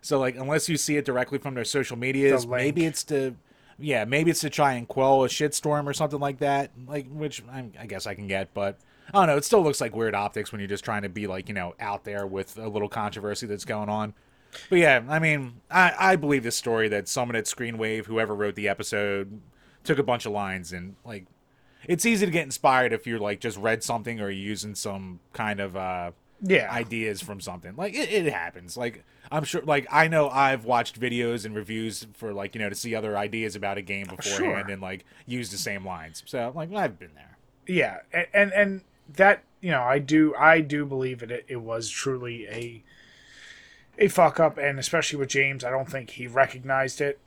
So like, unless you see it directly from their social medias,
The
maybe it's to, yeah, maybe it's to try and quell a shitstorm or something like that. Like, which I, I guess I can get, but I don't know. It still looks like weird optics when you're just trying to be like, you know, out there with a little controversy that's going on. But yeah, I mean, I, I believe this story that someone at Screenwave, whoever wrote the episode, took a bunch of lines and like, it's easy to get inspired if you're like just read something or you're using some kind of uh,
yeah,
ideas from something. Like it, it happens. Like I'm sure. Like I know I've watched videos and reviews for like you know to see other ideas about a game beforehand
Sure.
and like use the same lines. So like I've been there.
yeah, and, and and that you know, I do, I do believe it. It was truly a a fuck up, and especially with James, I don't think he recognized it.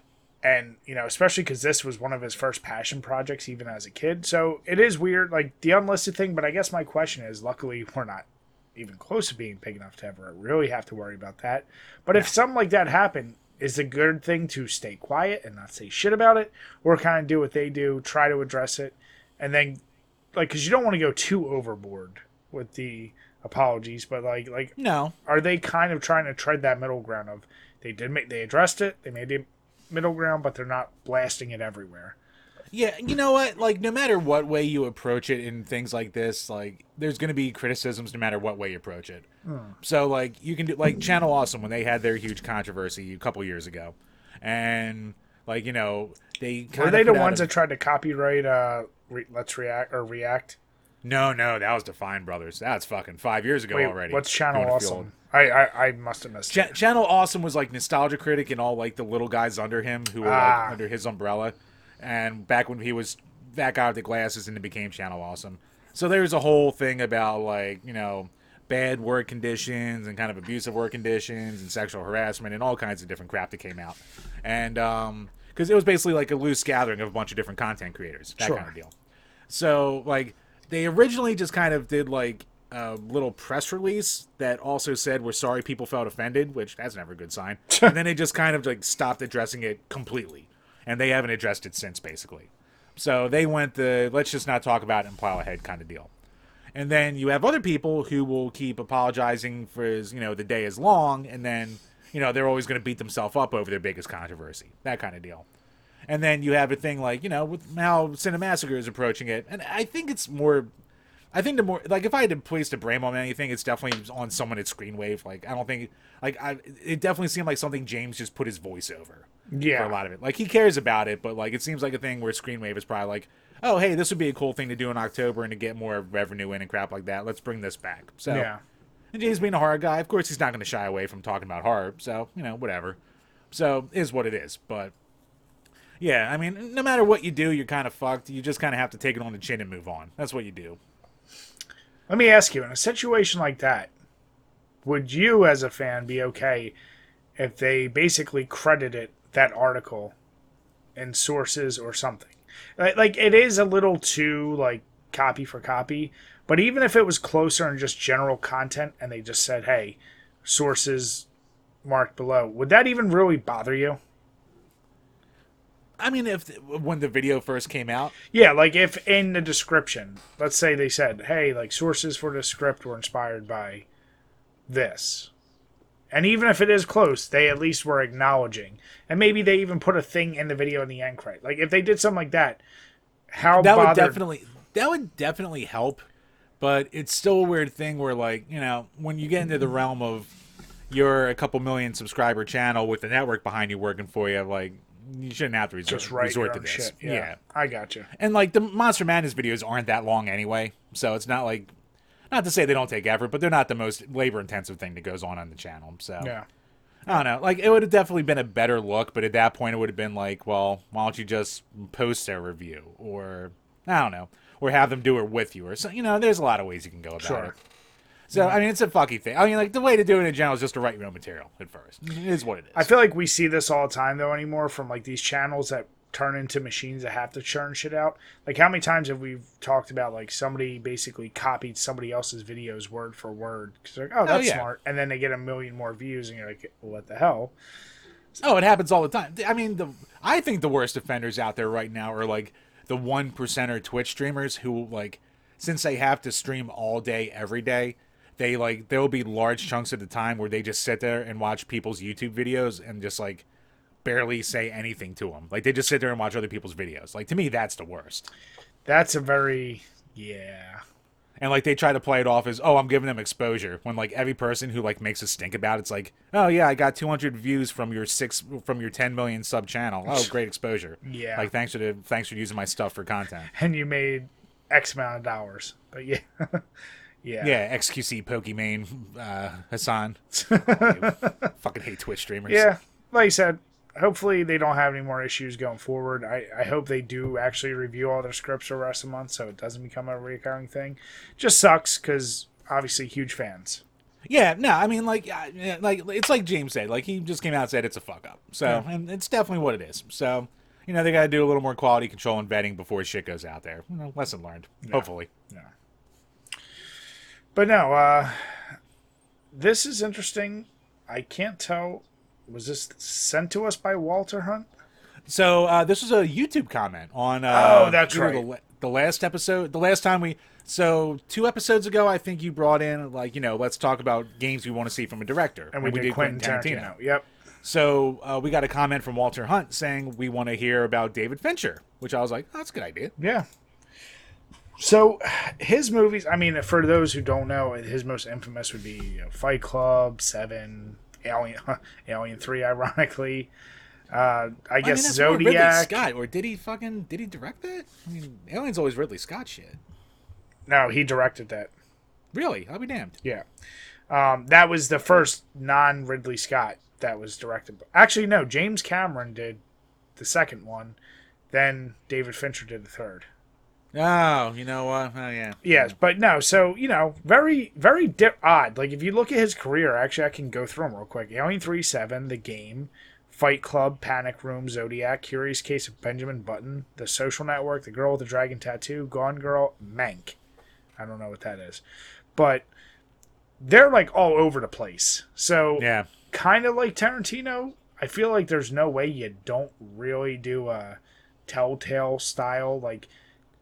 And you know, especially because this was one of his first passion projects, even as a kid. So it is weird, like the unlisted thing. But I guess my question is, luckily, we're not even close to being big enough to ever really have to worry about that. But if something like that happened, is a good thing to stay quiet and not say shit about it, or kind of do what they do, try to address it, and then like because you don't want to go too overboard with the apologies, but like like
No,
are they kind of trying to tread that middle ground of they did make they addressed it, they made the middle ground, but they're not blasting it everywhere.
Yeah, you know what? Like, no matter what way you approach it in things like this, like, there's going to be criticisms no matter what way you approach it. So, like, you can do, like, Channel Awesome when they had their huge controversy a couple years ago. And, like, you know, they kind
Were
of
they the ones
a-
that tried to copyright uh re- Let's React or React?
No, no, that was the Fine Brothers. That's fucking five years ago
Wait,
already.
what's Channel. Awesome? I, I I must have missed
Ch-
it.
Channel Awesome was like Nostalgia Critic and all like the little guys under him who were
Ah.
like under his umbrella. And back when he was that guy with the glasses and it became Channel Awesome. So there's a whole thing about like, you know, bad work conditions and kind of abusive work conditions and sexual harassment and all kinds of different crap that came out. And um because it was basically like a loose gathering of a bunch of different content creators, that
Sure.
kind of deal. So like they originally just kind of did like a little press release that also said we're sorry people felt offended, which that's never a good sign. and then they just kind of like stopped addressing it completely, and they haven't addressed it since basically. So they went the let's just not talk about it and plow ahead kind of deal. And then you have other people who will keep apologizing for as you know the day is long, and then you know they're always going to beat themselves up over their biggest controversy, that kind of deal. And then you have a thing like you know with how Cinemassacre is approaching it, and I think it's more I think the more like if I had to place the blame on anything, it's definitely on someone at Screenwave. Like I don't think like I it definitely seemed like something James just put his voice over
Yeah.
for a lot of it. Like he cares about it, but like it seems like a thing where Screenwave is probably like, oh hey, this would be a cool thing to do in October and to get more revenue in and crap like that. Let's bring this back. So
Yeah.
and James being a horror guy, of course he's not going to shy away from talking about horror. So you know whatever. So is what it is. But yeah, I mean, no matter what you do, you're kind of fucked. You just kind of have to take it on the chin and move on. That's what you do.
Let me ask you, in a situation like that, would you as a fan be okay if they basically credited that article in sources or something? Like, like it is a little too like copy for copy, but even if it was closer and just general content and they just said, "Hey, sources marked below," would that even really bother you?
I mean, if when the video first came out,
Yeah, like if in the description, let's say they said, "Hey, like sources for this script were inspired by this," and even if it is close, they at least were acknowledging, and maybe they even put a thing in the video in the end credit. Like if they did something like that, how
that would definitely that would definitely help. But it's still a weird thing where, like, you know, when you get into the realm of you're a couple million subscriber channel with the network behind you working for you, like, you shouldn't have to resort,
just write
resort to this.
shit. Yeah, I got you.
And like the Monster Madness videos aren't that long anyway, so it's not like not to say they don't take effort, but they're not the most labor intensive thing that goes on on the channel. So
Yeah,
I don't know. Like it would have definitely been a better look, but at that point it would have been like, well, why don't you just post a review or I don't know, or have them do it with you or so. You know, there's a lot of ways you can go about
Sure.
it. So I mean, it's a fucky thing. I mean, like the way to do it in general is just to write your own material at first. It is what it is.
I feel like we see this all the time though anymore from like these channels that turn into machines that have to churn shit out. Like how many times have we talked about like somebody basically copied somebody else's videos word for word because they're like, oh, oh, that's
yeah.
smart, and then they get a million more views, and you're like, well, what the hell?
Oh, it happens all the time. I mean, the I think the worst offenders out there right now are like the one percenter Twitch streamers who like since they have to stream all day every day, they like there will be large chunks of the time where they just sit there and watch people's YouTube videos and just like barely say anything to them. Like they just sit there and watch other people's videos. Like to me, that's the worst.
That's a very yeah.
And like they try to play it off as, oh, I'm giving them exposure. When like every person who like makes a stink about it, it's like, oh yeah, I got 200 views from your six from your 10 million sub channel. Oh, great exposure.
Yeah.
Like thanks for the thanks for using my stuff for content.
And you made X amount of dollars, but yeah, yeah,
Yeah, XQC Pokimane, uh, Hasan. I fucking hate Twitch streamers.
Yeah, like I said, hopefully they don't have any more issues going forward. I, I hope they do actually review all their scripts for the rest of the month so it doesn't become a recurring thing. Just sucks because obviously huge fans.
Yeah, no, I mean, like, like it's like James said, like he just came out and said it's a fuck up. So, and it's definitely what it is. So, you know, they got to do a little more quality control and vetting before shit goes out there. You know, lesson learned. Hopefully.
But no, uh, this is interesting. I can't tell. Was this sent to us by Walter Hunt?
So uh, this was a YouTube comment on. Uh,
Oh, that's right.
The, the last episode, the last time we. So two episodes ago, I think you brought in like you know, let's talk about games we want to see from a director,
And we did, Quentin Tarantino. Yep.
So uh, we got a comment from Walter Hunt saying we want to hear about David Fincher, which I was like, oh, that's a good idea.
Yeah. So his movies, I mean, for those who don't know, his most infamous would be you know, Fight Club, Seven, Alien, Alien Three, ironically. Uh, I guess
I mean, that's more Ridley
Zodiac.
Scott, or did he fucking did he direct that? I mean, Alien's always Ridley Scott shit.
No, he directed that.
Really? I'll be damned.
Yeah. Um, that was the first non Ridley Scott that was directed. Actually, no, James Cameron did the second one. Then David Fincher did the third.
Oh, you know what? Oh yeah.
Yes, but no. So you know, very, very di- odd. Like if you look at his career, actually, I can go through them real quick. Alien Three Seven, The Game, Fight Club, Panic Room, Zodiac, Curious Case of Benjamin Button, The Social Network, The Girl with the Dragon Tattoo, Gone Girl, Mank. I don't know what that is, but they're like all over the place. So
Yeah.
kind of like Tarantino. I feel like there's no way you don't really do a telltale style. Like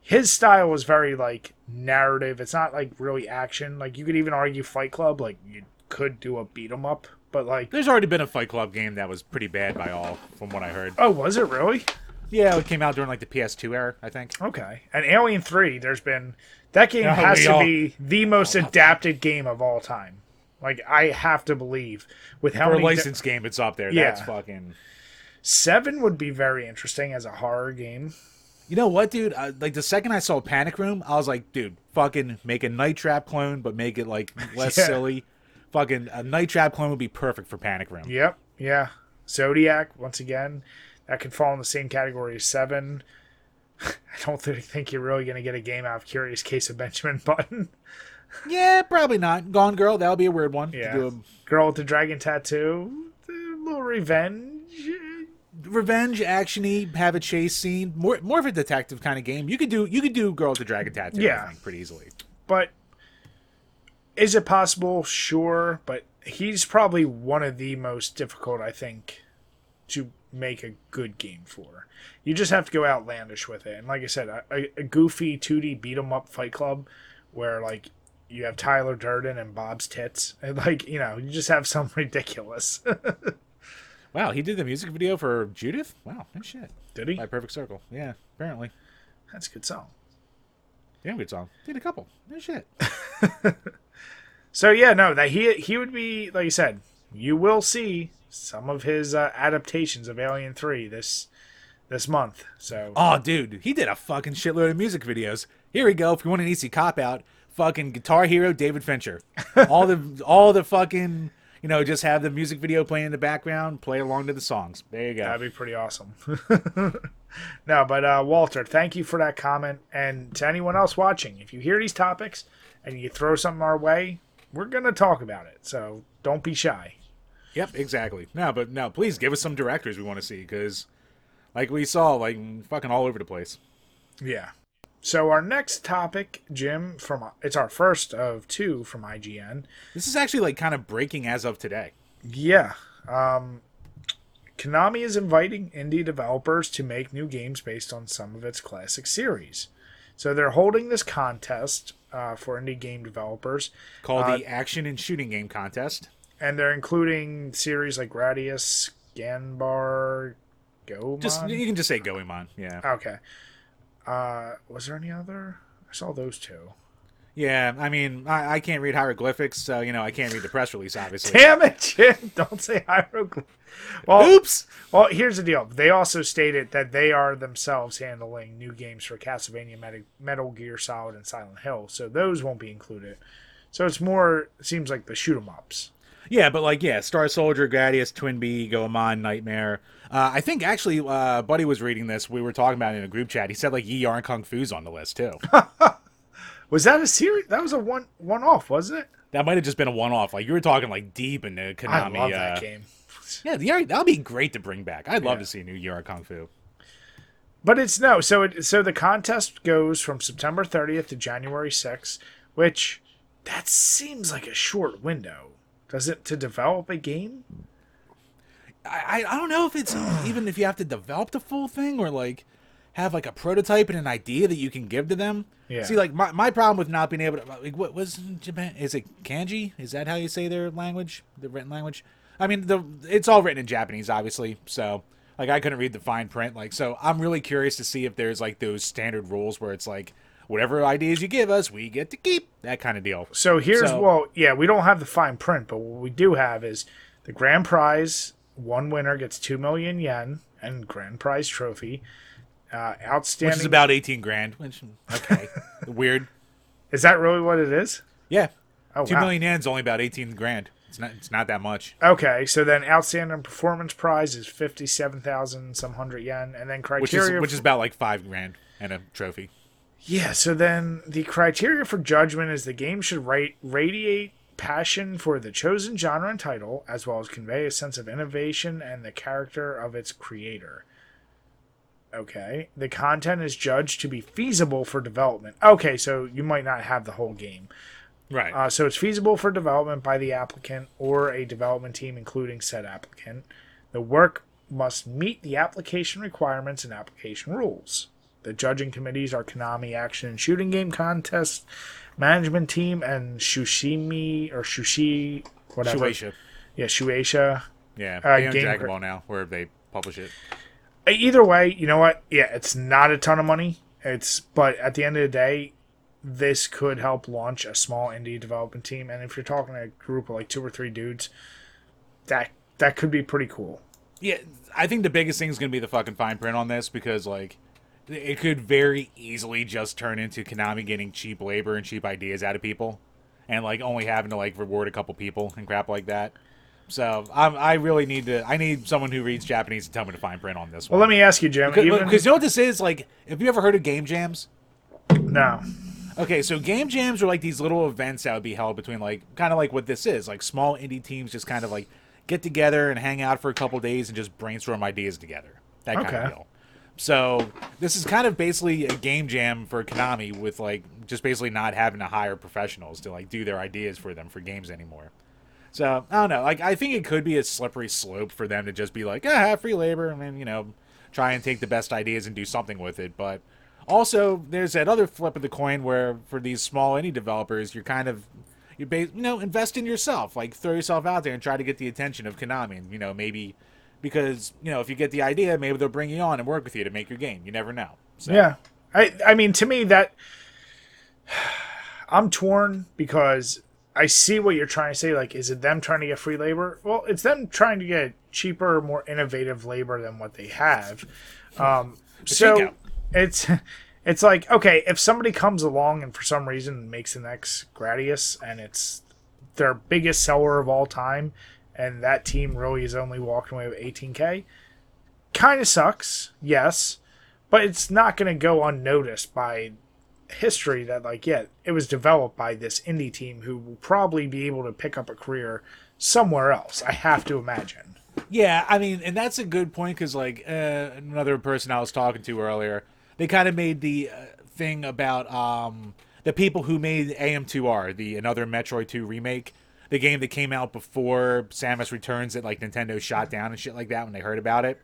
his style was very like narrative. It's not like really action. Like you could even argue Fight Club. Like you could do a beat 'em up, but like
There's already been a Fight Club game that was pretty bad by all, from what I heard.
oh, was it really?
Yeah, it came out during like the PS2 era, I think.
Okay. And Alien 3, there's been that game
Yeah,
has to
all-
be the most adapted game of all time. Like I have to believe with how
For a
di-
licensed game, it's up there.
Yeah.
That's fucking.
7 would be very interesting as a horror game.
You know what, dude? Uh, like the second I saw Panic Room, I was like, dude, fucking make a Night Trap clone, but make it like less
Yeah.
silly. Fucking a Night Trap clone would be perfect for Panic Room.
Yep. Yeah. Zodiac once again, that could fall in the same category as 7. I don't thi- think you're really going to get a game out of Curious Case of Benjamin Button.
Yeah, probably not. Gone Girl, that'll be a weird one. to
Yeah.
do a-
Girl with the Dragon Tattoo, a little revenge.
Revenge actiony, have a chase scene, more more of a detective kind of game. You could do you could do Girl with the Dragon Tattoo,
Yeah.
I think, pretty easily.
but is it possible? Sure, but he's probably one of the most difficult, I think, to make a good game for. You just have to go outlandish with it, and like I said, a, a goofy 2D beat 'em up Fight Club, where like you have Tyler Durden and Bob's tits, and like you know, you just have some ridiculous.
Wow, he did the music video for Judith. Wow, no shit.
Did he?
By Perfect Circle. Yeah, apparently.
That's a good song.
Damn good song. Did a couple. No shit.
So yeah, no, that he he would be like you said. You will see some of his uh, adaptations of Alien Three this this month. So
Oh, dude, he did a fucking shitload of music videos. Here we go. If you want an easy cop out, fucking Guitar Hero, David Fincher. All the all the fucking you know, just have the music video playing in the background, play along to the songs. There you go.
that'd be pretty awesome. no, but uh, Walter, thank you for that comment, and to anyone else watching, if you hear these topics and you throw something our way, we're gonna talk about it. So don't be shy.
Yep, exactly. No, but no, please give us some directors we want to see because, like we saw, like fucking all over the place.
Yeah. So our next topic, Jim, from it's our first of two from IGN.
This is actually like kind of breaking as of today.
Yeah. Um, Konami is inviting indie developers to make new games based on some of its classic series. So they're holding this contest uh, for indie game developers,
Called
Uh,
the Action and Shooting Game Contest.
and they're including series like Gradius, Ganbare, Go.
Just you can just say Goemon. Yeah,
okay. Uh, was there any other? I saw those two.
yeah. I mean, I, I can't read hieroglyphics, so you know I can't read the press release. Obviously.
Damn it, Jim! Don't say hieroglyphics. Well,
Oops.
Well, here's the deal. They also stated that they are themselves handling new games for Castlevania, Metal, Metal Gear Solid, and Silent Hill, so those won't be included. So it's more it seems like the shoot 'em ups.
Yeah, but like, yeah, Star Soldier, Gradius, Twin Bee, Goemon, Knightmare. Uh, I think actually, uh, Buddy was reading this. We were talking about it in a group chat. He said like Yie Ar Kung Fu's on the list too.
Was that a series? That was a one one off, wasn't it?
that might have just been a one-off. Like you were talking like deep into
I
Konami.
love
uh,
that game.
Yeah, the that'd be great to bring back. I'd love
Yeah.
to see a new Yie Ar Kung Fu.
But it's no. So it so the contest goes from September 30th to January 6th, which that seems like a short window. Does it to develop a game?
I, I don't know if it's even if you have to develop the full thing or like have like a prototype and an idea that you can give to them.
Yeah.
See, like my, my problem with not being able to like what was Japan? Is it kanji? Is that how you say their language? The written language? I mean, the it's all written in Japanese, obviously. So like I couldn't read the fine print. Like so, I'm really curious to see if there's like those standard rules where it's like whatever ideas you give us, we get to keep that kind of deal.
So here's
So-
well, yeah, we don't have the fine print, but what we do have is the grand prize. One winner gets two million yen and grand prize trophy. Uh, outstanding.
Which is about 18 grand. Which okay, weird.
Is that really what it is?
Yeah.
Oh,
Two
wow.
million yen's only about eighteen grand. It's not. It's not that much.
Okay, so then outstanding performance prize is fifty-seven thousand some hundred yen, and then
Which
criteria.
is which is about like five grand and a trophy.
yeah. So then the criteria for judgment is the game should rate, radiate passion for the chosen genre and title, as well as convey a sense of innovation and the character of its creator. Okay, the content is judged to be feasible for development. Okay, so you might not have the whole game.
Right.
Uh, so it's feasible for development by the applicant or a development team, including said applicant. The work must meet the application requirements and application rules. The judging committees are Konami Action and Shooting Game Contest Management Team and Shushimi or Shushi whatever.
Shueisha.
Yeah, Shueisha.
Yeah.
Uh,
they own
Game
Dragon Ball now, where they publish it.
either way, you know what? Yeah, it's not a ton of money. It's but at the end of the day, this could help launch a small indie development team. And if you're talking a group of like two or three dudes, that that could be pretty cool.
Yeah, I think the biggest thing is going to be the fucking fine print on this because like it could very easily just turn into Konami getting cheap labor and cheap ideas out of people, and like only having to like reward a couple people and crap like that. So I'm, I really need to. I need someone who reads Japanese to tell me the fine print on this one.
Well, let me ask you, Jim.
Because
even,
you know what this is like. Have you ever heard of game jams?
no,
Okay, so game jams are like these little events that would be held between like kind of like what this is, like small indie teams just kind of like get together and hang out for a couple days and just brainstorm ideas together. That kind
Okay.
of deal. So this is kind of basically a game jam for Konami with like just basically not having to hire professionals to like do their ideas for them for games anymore. So I don't know. Like I think it could be a slippery slope for them to just be like, ah, free labor, and then you know, try and take the best ideas and do something with it. But also, there's that other flip of the coin where for these small indie developers, you're kind of you ba- you know invest in yourself, like throw yourself out there and try to get the attention of Konami, and you know maybe because you know if you get the idea, maybe they'll bring you on and work with you to make your game. You never know. So,
yeah, I I mean to me that I'm torn because I see what you're trying to say. Like, is it them trying to get free labor? Well, it's them trying to get cheaper, more innovative labor than what they have. Um, so it's it's like okay, if somebody comes along and for some reason makes the next Gradius and it's their biggest seller of all time, and that team really is only walking away with 18k, kind of sucks, yes, but it's not going to go unnoticed by history that like yeah it was developed by this indie team who will probably be able to pick up a career somewhere else i have to imagine.
Yeah, I mean, and that's a good point because, like, uh, another person I was talking to earlier, they kind of made the uh, thing about um, the people who made AM2R, the another Metroid 2 remake, the game that came out before Samus Returns that like Nintendo shot down and shit like that when they heard about it.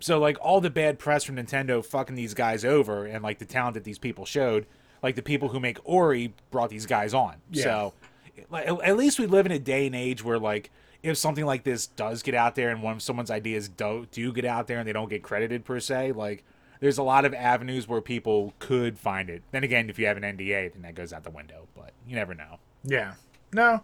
So like all the bad press from Nintendo fucking these guys over and like the talent that these people showed, like the people who make Ori brought these guys on.
Yeah.
So like, at at least we live in a day and age where like if something like this does get out there and one of someone's ideas do do get out there and they don't get credited per se, like there's a lot of avenues where people could find it. Then again, if you have an NDA, then that goes out the window. But you never know.
yeah no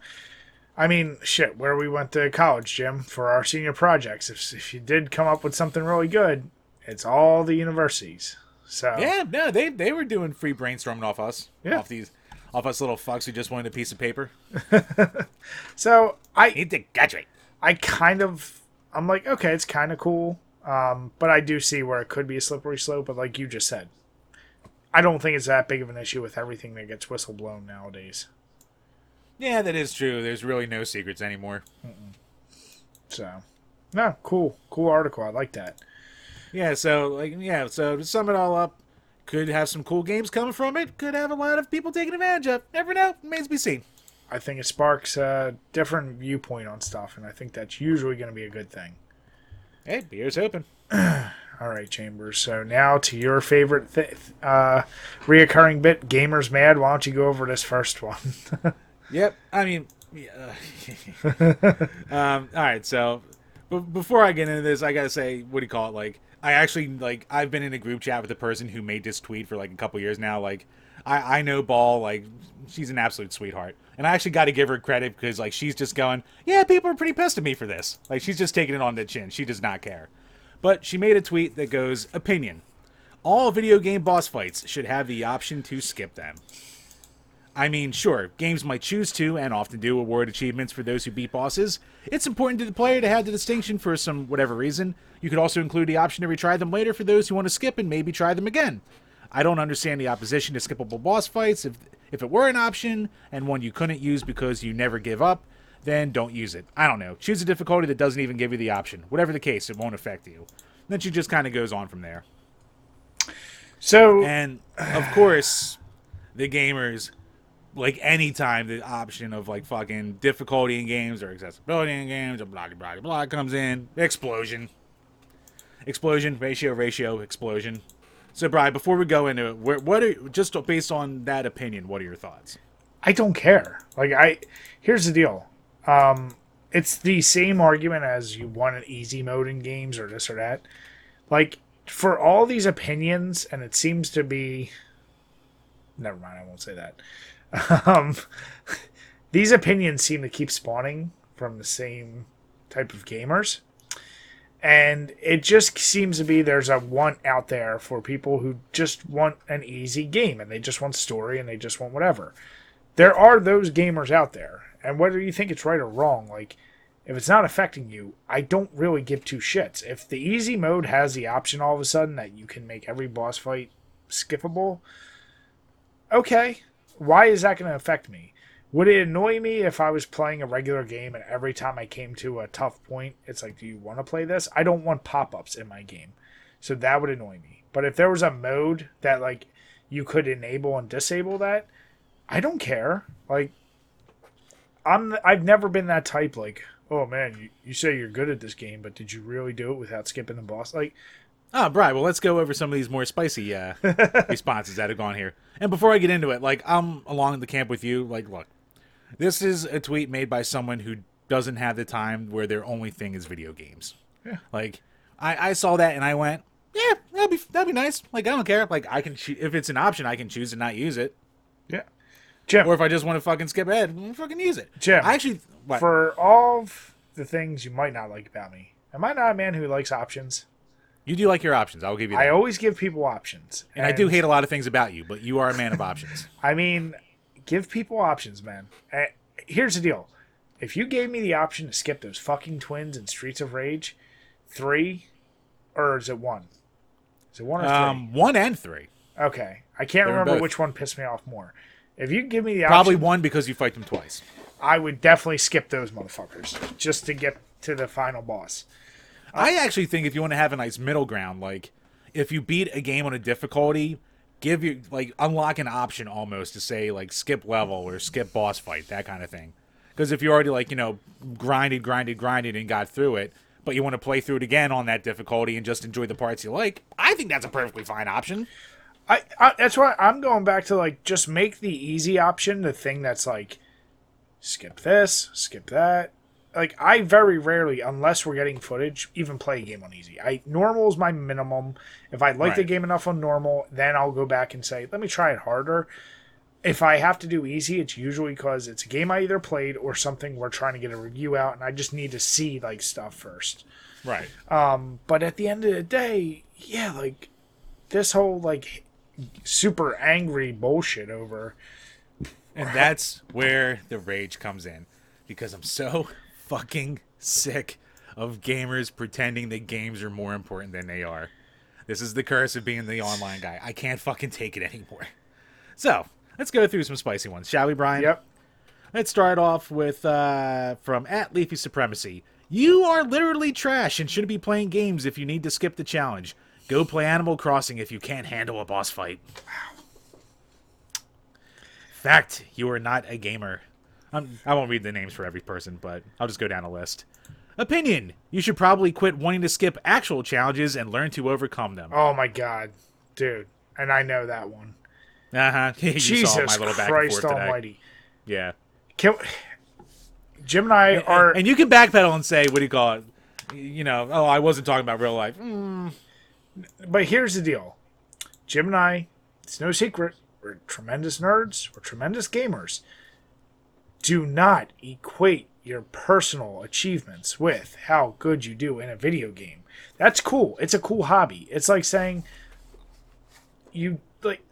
i mean shit where we went to college jim for our senior projects if, if you did come up with something really good it's all the universities so
Yeah, no, they they were doing free brainstorming off us,
Yeah.
off these, off us little fucks who just wanted a piece of paper.
so i
Need to graduate.
I kind of I'm like, okay, it's kind of cool. Um, but I do see where it could be a slippery slope. But like you just said, I don't think it's that big of an issue with everything that gets whistleblown nowadays.
Yeah, that is true. There's really no secrets anymore.
So, no, cool, cool article. I like that.
Yeah, so like yeah, so to sum it all up, could have some cool games coming from it. Could have a lot of people taking advantage of. Never know. Remains to be seen.
I think it sparks a different viewpoint on stuff, and I think that's usually going to be a good thing.
Hey, beer's open.
All right, Chambers. So now to your favorite th- uh, reoccurring bit, Gamers Mad. Why don't you go over this first one?
Yep. I mean, yeah. um, all right. So, b- before I get into this, I gotta say, what do you call it? Like, I actually like I've been in a group chat with the person who made this tweet for like a couple years now. Like, I I know Ball. Like, she's an absolute sweetheart, and I actually got to give her credit because like she's just going, yeah, people are pretty pissed at me for this. Like, she's just taking it on the chin. She does not care. But she made a tweet that goes, opinion. All video game boss fights should have the option to skip them. I mean, sure, games might choose to, and often do, award achievements for those who beat bosses. It's important to the player to have the distinction for some whatever reason. You could also include the option to retry them later for those who want to skip and maybe try them again. I don't understand the opposition to skippable boss fights. If if it were an option and one you couldn't use because you never give up, then don't use it. I don't know. Choose a difficulty that doesn't even give you the option. Whatever the case, it won't affect you. Then she just kind of goes on from there.
so
And of course, the gamers, like anytime the option of like fucking difficulty in games or accessibility in games or blah blah blah blah comes in, explosion, explosion, ratio, ratio, explosion. So, Brian, before we go into it, what are just based on that opinion? What are your thoughts?
I don't care. Like I here's the deal. Um it's the same argument as you want an easy mode in games or this or that. Like for all these opinions, and it seems to be. Never mind, I won't say that. Um, these opinions seem to keep spawning from the same type of gamers. And it just seems to be there's a want out there for people who just want an easy game and they just want story and they just want whatever. There are those gamers out there. And whether you think it's right or wrong, like if it's not affecting you, I don't really give two shits. If the easy mode has the option all of a sudden that you can make every boss fight skippable, okay. Why is that going to affect me? Would it annoy me if I was playing a regular game and every time I came to a tough point, it's like, do you want to play this? I don't want pop ups in my game. So that would annoy me. But if there was a mode that, like, you could enable and disable that, I don't care. Like, I'm, I've never been that type, like, oh man, you, you say you're good at this game, but did you really do it without skipping the boss? Like,
Oh, right. Well, let's go over some of these more spicy uh, responses that have gone here. And before I get into it, like I'm along the camp with you. Like, look, this is a tweet made by someone who doesn't have the time where their only thing is video games.
Yeah.
Like, I, I saw that and I went, yeah, that'd be that'd be nice. Like, I don't care. Like, I can choo- if it's an option, I can choose to not use it.
yeah. Jim,
Or if I just want to fucking skip ahead, mm, fucking use it.
Jim,
I actually what?
for all of the things you might not like about me, am I not a man who likes options?
You do like your options. I'll give you that.
I always give people options.
and I do hate a lot of things about you, but you are a man of options.
I mean, give people options, man. Eh, Here's the deal: if you gave me the option to skip those fucking twins and Streets of Rage, three, or is it one? Is it one or three?
Um, one and three.
okay, I can't
were
remember which one pissed me off more. If you give me the
Probably one because you fight them twice.
I would definitely skip those motherfuckers just to get to the final boss.
I actually think if you want to have a nice middle ground, like if you beat a game on a difficulty, give you like unlock an option almost to say like skip level or skip boss fight, that kind of thing. Because if you already like you know grinded, grinded, grinded, and got through it, but you want to play through it again on that difficulty and just enjoy the parts you like, I think that's a perfectly fine option.
I, I that's why I'm going back to like just make the easy option the thing that's like skip this, skip that. Like I very rarely, unless we're getting footage, even play a game on easy. I normal is my minimum. If I like the game enough on normal, then I'll go back and say, let me try it harder. If I have to do easy, it's usually because it's a game I either played or something we're trying to get a review out, and I just need to see like stuff first.
Right.
Um, but at the end of the day, yeah, like this whole like super angry bullshit over
And that's where the rage comes in. Because I'm so fucking sick of gamers pretending that games are more important than they are. This is the curse of being the online guy. I can't fucking take it anymore. So, let's go through some spicy ones, shall we, Brian?
Yep.
Let's start off with uh, from at Leafy Supremacy. You are literally trash and shouldn't be playing games if you need to skip the challenge. Go play Animal Crossing if you can't handle a boss fight. Fact, you are not a gamer. Um, I won't read the names for every person, but I'll just go down a list. Opinion: You should probably quit wanting to skip actual challenges and learn to overcome them.
Oh my god, dude. And I know that one.
Uh huh.
Jesus
saw my little back and
Christ
forth today.
Almighty.
Yeah.
Can, Jim and I are.
and you can backpedal and say, what do you call it? You know, oh, I wasn't talking about real life. Mm,
but here's the deal Jim and I, it's no secret, we're tremendous nerds, we're tremendous gamers. Do not equate your personal achievements with how good you do in a video game. That's cool. It's a cool hobby. It's like saying you like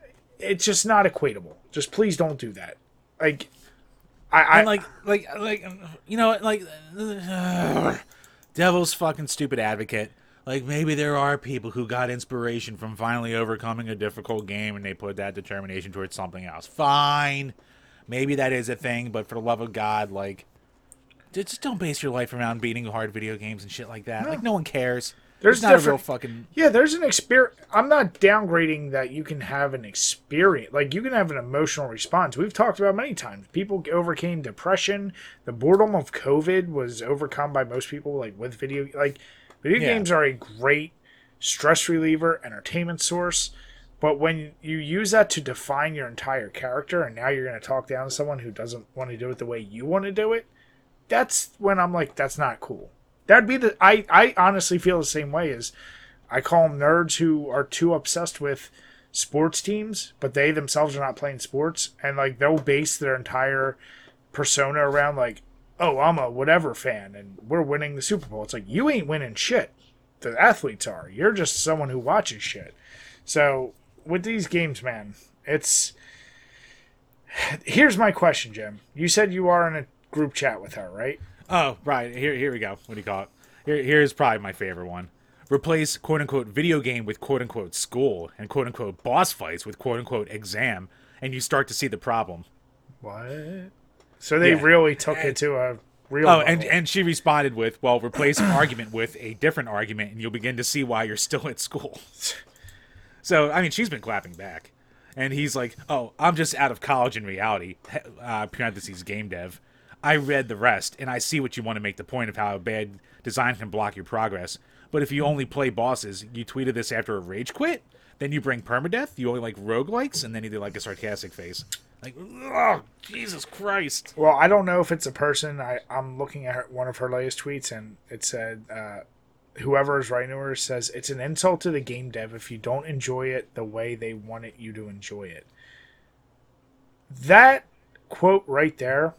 it's just not equatable. Just please don't do that. Like I, I
and like, like, like, you know, like, devil's fucking stupid advocate. Like maybe there are people who got inspiration from finally overcoming a difficult game and they put that determination towards something else. Fine, maybe that is a thing, but for the love of God, like, just don't base your life around beating hard video games and shit like that. Like no one cares.
There's
There's not a real fucking
Yeah, there's an experience. I'm not downgrading that you can have an experience. Like, you can have an emotional response. We've talked about many times. People overcame depression. The boredom of COVID was overcome by most people, like, with video. Like, video
Yeah.
games are a great stress reliever, entertainment source. But when you use that to define your entire character, and now you're going to talk down to someone who doesn't want to do it the way you want to do it, that's when I'm like, that's not cool. That'd be the. I I honestly feel the same way as I call them nerds who are too obsessed with sports teams, but they themselves are not playing sports, and like they'll base their entire persona around like, oh, I'm a whatever fan, and we're winning the Super Bowl. It's like you ain't winning shit. The athletes are. You're just someone who watches shit. So with these games, man, it's. Here's my question, Jim. You said you are in a group chat with her, right?
Oh, right. Here, here we go. What do you call it? Here, here's probably my favorite one. Replace quote unquote video game with quote unquote school and quote unquote boss fights with quote unquote exam, and you start to see the problem.
What? So they
Yeah.
really took it to a real.
Oh, and and she responded with, "Well, replace an argument with a different argument, and you'll begin to see why you're still at school." So, I mean, she's been clapping back, and he's like, "Oh, I'm just out of college in reality." Uh, parentheses game dev. I read the rest, and I see what you want to make the point of how bad design can block your progress. But if you only play bosses, you tweeted this after a rage quit, then you bring permadeath, you only like roguelikes, and then you do like a sarcastic face. Like, oh, Jesus Christ.
Well, I don't know if it's a person. I, I'm looking at her, one of her latest tweets, and it said, uh, whoever is writing her says, it's an insult to the game dev if you don't enjoy it the way they wanted you to enjoy it. That quote right there,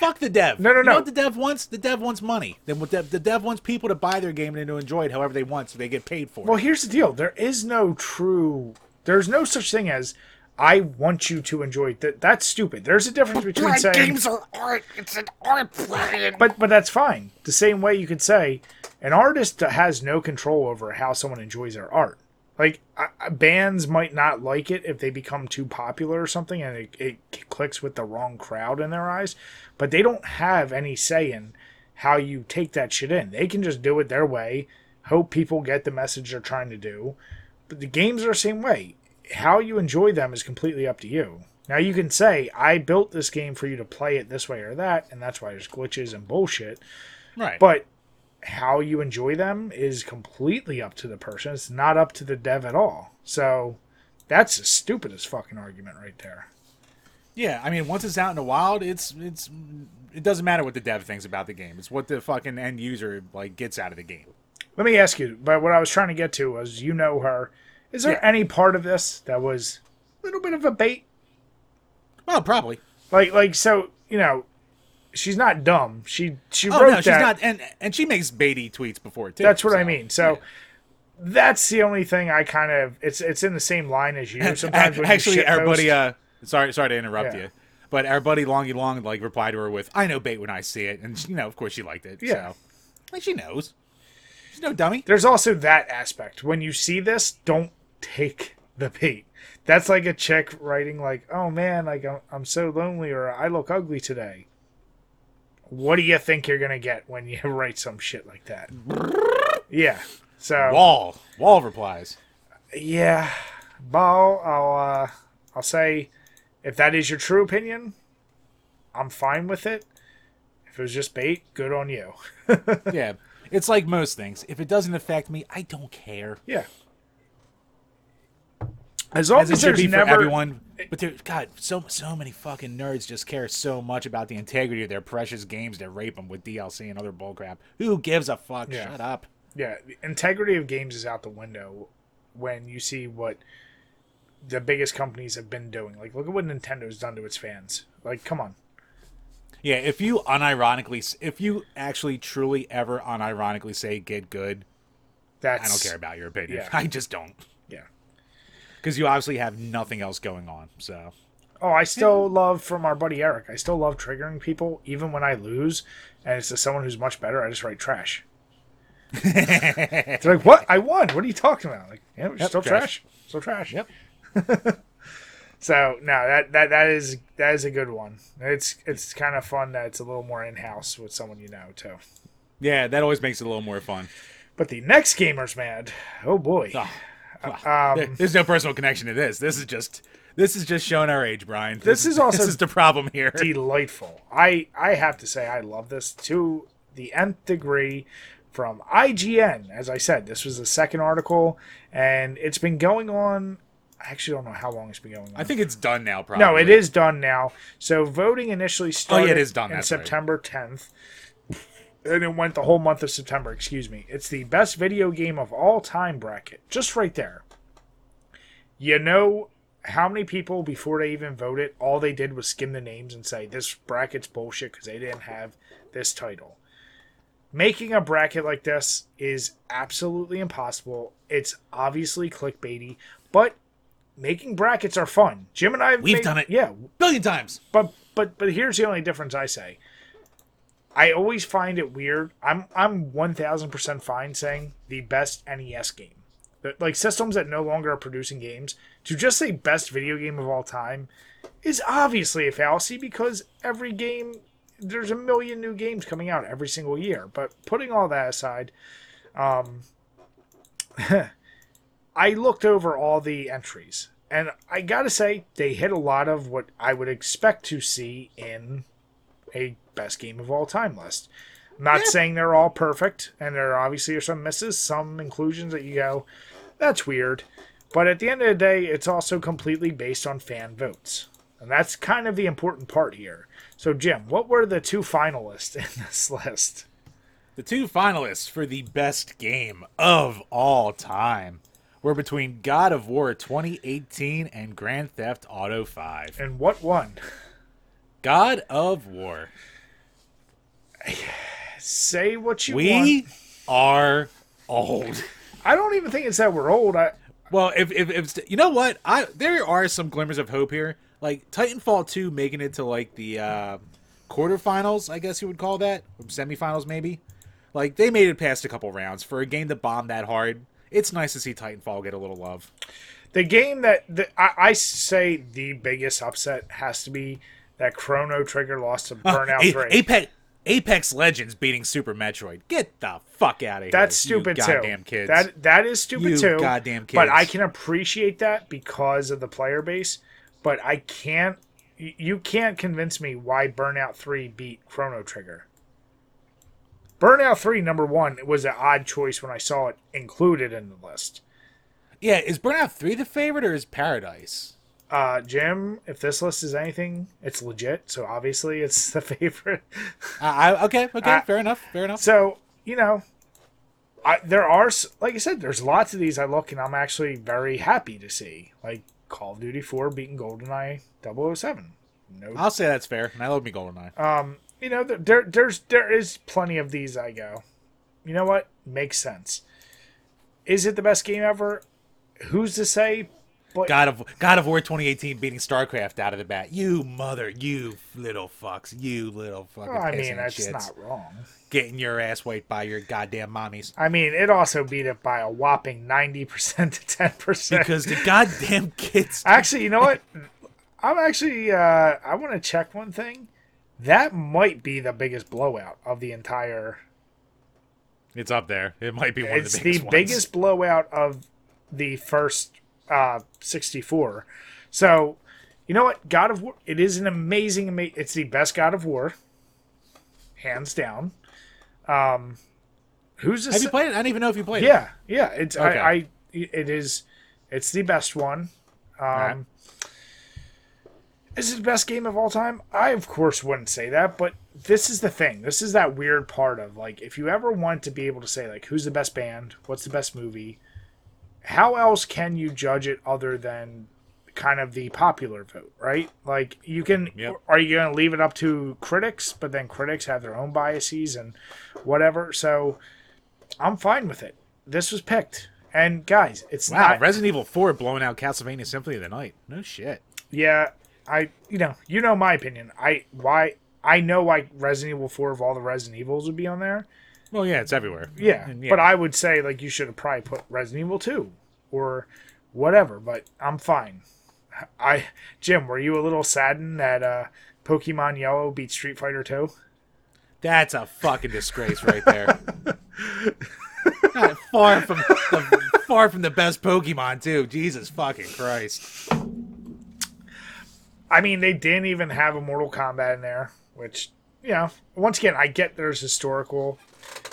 Fuck the dev.
No, no,
You know
no.
what the dev wants? The dev wants money. Then the, the dev wants people to buy their game and to enjoy it however they want, so they get paid for
well,
it.
Well, here's the deal there is no true, there's no such thing as, I want you to enjoy. That, that's stupid. There's a difference between saying.
games are art. It's an art, Brian.
But but that's fine. The same way you could say an artist has no control over how someone enjoys their art. Like uh, bands might not like it if they become too popular or something, and it, it clicks with the wrong crowd in their eyes. But they don't have any say in how you take that shit in. They can just do it their way. Hope people get the message they're trying to do. But the games are the same way. How you enjoy them is completely up to you. Now you can say, I built this game for you to play it this way or that, and that's why there's glitches and bullshit.
Right.
But how you enjoy them is completely up to the person. It's not up to the dev at all. So that's the stupidest fucking argument right there.
yeah, I mean, once it's out in the wild, it's it's it doesn't matter what the dev thinks about the game. It's what the fucking end user like gets out of the game.
Let me ask you, but what I was trying to get to was you know her. Is there
Yeah.
any part of this that was a little bit of a bait?
Well, probably.
Like like so, you know, she's not dumb. She she
Oh
wrote
no, she's
that.
not, and and she makes baity tweets before too.
That's what I mean. So
yeah.
that's the only thing I kind of it's it's in the same line as you. Sometimes when you
actually,
shit
our buddy, uh, sorry, sorry to interrupt
Yeah.
you, but our buddy Longy Long like replied to her with, "I know bait when I see it," and you know, of course, she liked it.
Yeah.
so. like she knows. She's no dummy.
there's also that aspect. When you see this, don't take the bait. That's like a chick writing like, "Oh man, like I'm, I'm so lonely," or "I look ugly today." What do you think you're gonna get when you write some shit like that? Yeah. So
Wall, wall replies.
yeah, Ball. I'll uh, I'll say, if that is your true opinion, I'm fine with it. If it was just bait, good on you.
yeah, it's like most things. If it doesn't affect me, I don't care.
Yeah. As long
As
as, there's
be
never
for everyone. But there, God, so so many fucking nerds just care so much about the integrity of their precious games that rape them with DLC and other bullcrap. Who gives a fuck?
Yeah.
Shut up.
Yeah, the integrity of games is out the window when you see what the biggest companies have been doing. Like, look at what Nintendo's done to its fans. Like, come on.
Yeah, if you unironically, if you actually truly ever unironically say get good,
That's
I don't care about your opinion.
Yeah.
I just don't. Because you obviously have nothing else going on. So
Oh, I still love from our buddy Eric. I still love triggering people, even when I lose, and it's to someone who's much better. I just write trash. They're like, "What? I won? What are you talking about?" Like, yeah,
Yep,
still
trash.
trash. Still trash.
Yep.
So no, that that that is that is a good one. It's it's kind of fun that it's a little more in house with someone you know too.
yeah, that always makes it a little more fun.
But the next gamer's mad. Oh boy.
Oh,
Um,
there's no personal connection to this. This is just this is just showing our age, Brian.
This is also
this is the problem here.
delightful. I I have to say I love this to the nth degree from IGN. As I said, this was the second article, and it's been going on. I actually don't know how long it's been going on.
I think it's done now. Probably.
no, it is done now. So voting initially started
Oh, yeah, it is done,
in
that's right.
September 10th. And it went the whole month of September, excuse me. It's the best video game of all time bracket. Just right there. You know how many people before they even voted, all they did was skim the names and say this bracket's bullshit because they didn't have this title. Making a bracket like this is absolutely impossible. It's obviously clickbaity, but making brackets are fun. Jim and I have
We've
made-
done it.
Yeah,
Billion times.
but but but here's the only difference I say. I always find it weird. I'm I'm one thousand percent fine saying the best NES game. Like systems that no longer are producing games to just say best video game of all time is obviously a fallacy because every game there's a million new games coming out every single year. But putting all that aside, um, I looked over all the entries, and I gotta say they hit a lot of what I would expect to see in a best game of all time list. I'm not saying they're all perfect, and there obviously are some misses, some inclusions that you go, that's weird. But at the end of the day, it's also completely based on fan votes. And that's kind of the important part here. So, Jim, what were the two finalists in this list?
The two finalists for the best game of all time were between God of War 2018 and Grand Theft Auto 5.
And what won?
God of War.
Say what you want.
We are old.
I don't even think it's that we're old. I,
Well, if, if if you know what, I there are some glimmers of hope here. Like Titanfall 2 making it to like the uh quarterfinals, I guess you would call that, or semifinals maybe. Like they made it past a couple rounds for a game that bombed that hard. It's nice to see Titanfall get a little love.
the game that the, I, I say the biggest upset has to be that Chrono Trigger lost to uh, Burnout
A-
3.
Apex Apex Legends beating Super Metroid. Get the fuck out of here.
That's
you
stupid
goddamn
too.
kids.
That that is stupid
You
too.
goddamn kids.
But I can appreciate that because of the player base. But I can't. You can't convince me why Burnout Three beat Chrono Trigger. Burnout Three, number one, was an odd choice when I saw it included in the list.
yeah, is Burnout 3 the favorite or is Paradise?
Uh, Jim, if this list is anything, it's legit. So obviously, it's the favorite.
Uh, I, okay, okay,
I-
fair enough, fair enough.
So you know, I there are like I said, there's lots of these I look and I'm actually very happy to see, like Call of Duty 4 beating GoldenEye 007. No,
I'll say that's fair, and I love me GoldenEye.
um, you know, there, there there's there is plenty of these. I go, you know what makes sense. Is it the best game ever? Who's to say? But
God of God of War 2018 beating StarCraft out of the bat. You mother, you little fucks, you little fucking.
I mean, that's
shits.
not wrong.
getting your ass wiped by your goddamn mommies
I mean, it also beat it by a whopping ninety percent to ten percent.
because the goddamn kids.
Actually, you know what? I'm actually. Uh, I want to check one thing. That might be the biggest blowout of the entire.
It's up there. It might be one
It's
of the
the
biggest. ones.
biggest blowout of the first uh, 64. So, you know what? God of War. It is an amazing. Ama- it's the best God of War, hands down. Um, who's this?
Have you played it? I don't even know if you played it.
Yeah, yeah. It's
Okay.
I, I. It is. It's the best one. Um. Is it the best game of all time? I of course wouldn't say that, but this is the thing. This is that weird part of like if you ever want to be able to say like who's the best band, what's the best movie, how else can you judge it other than kind of the popular vote, right? Like you can
Yep.
are you going to leave it up to critics, but then critics have their own biases and whatever. So I'm fine with it. This was picked. And guys, it's
Wow,
not
Resident Evil 4 blowing out Castlevania Symphony of the Night. No shit.
Yeah, I you know you know my opinion. I why I know why Resident Evil Four of all the Resident Evils would be on there.
Well, yeah, it's everywhere.
Yeah,
And
but I would say like you should have probably put Resident Evil Two or whatever. But I'm fine. I Jim, were you a little saddened that uh, Pokemon Yellow beat Street Fighter Two?
That's a fucking disgrace right there. God, far from the, far from the best Pokemon too. Jesus fucking Christ.
I mean, they didn't even have a Mortal Kombat in there, which you know. Once again, I get there's historical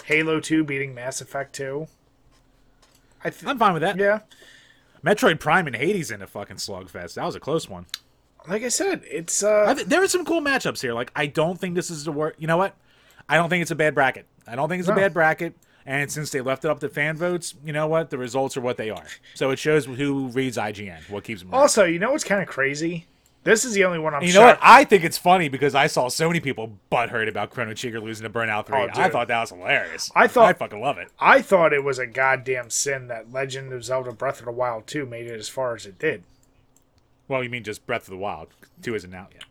Halo Two beating Mass Effect Two. I th-
I'm fine with that.
yeah.
Metroid Prime and Hades in a fucking slugfest. That was a close one.
like I said, it's uh
I th- there are some cool matchups here. Like I don't think this is the worst. You know what? I don't think it's a bad bracket. I don't think it's a bad bracket. And since they left it up to fan votes, you know what? The results are what they are. So it shows who reads IGN, what keeps them.
Also, you know what's kind of crazy? This is the only one I'm.
You know what? I think it's funny because I saw so many people butthurt about Chrono Trigger losing to Burnout 3.
Oh,
I thought that was hilarious.
I thought-
I fucking love it.
I thought it was a goddamn sin that Legend of Zelda Breath of the Wild 2 made it as far as it did.
Well, you mean just Breath of the Wild. 2 isn't out yet.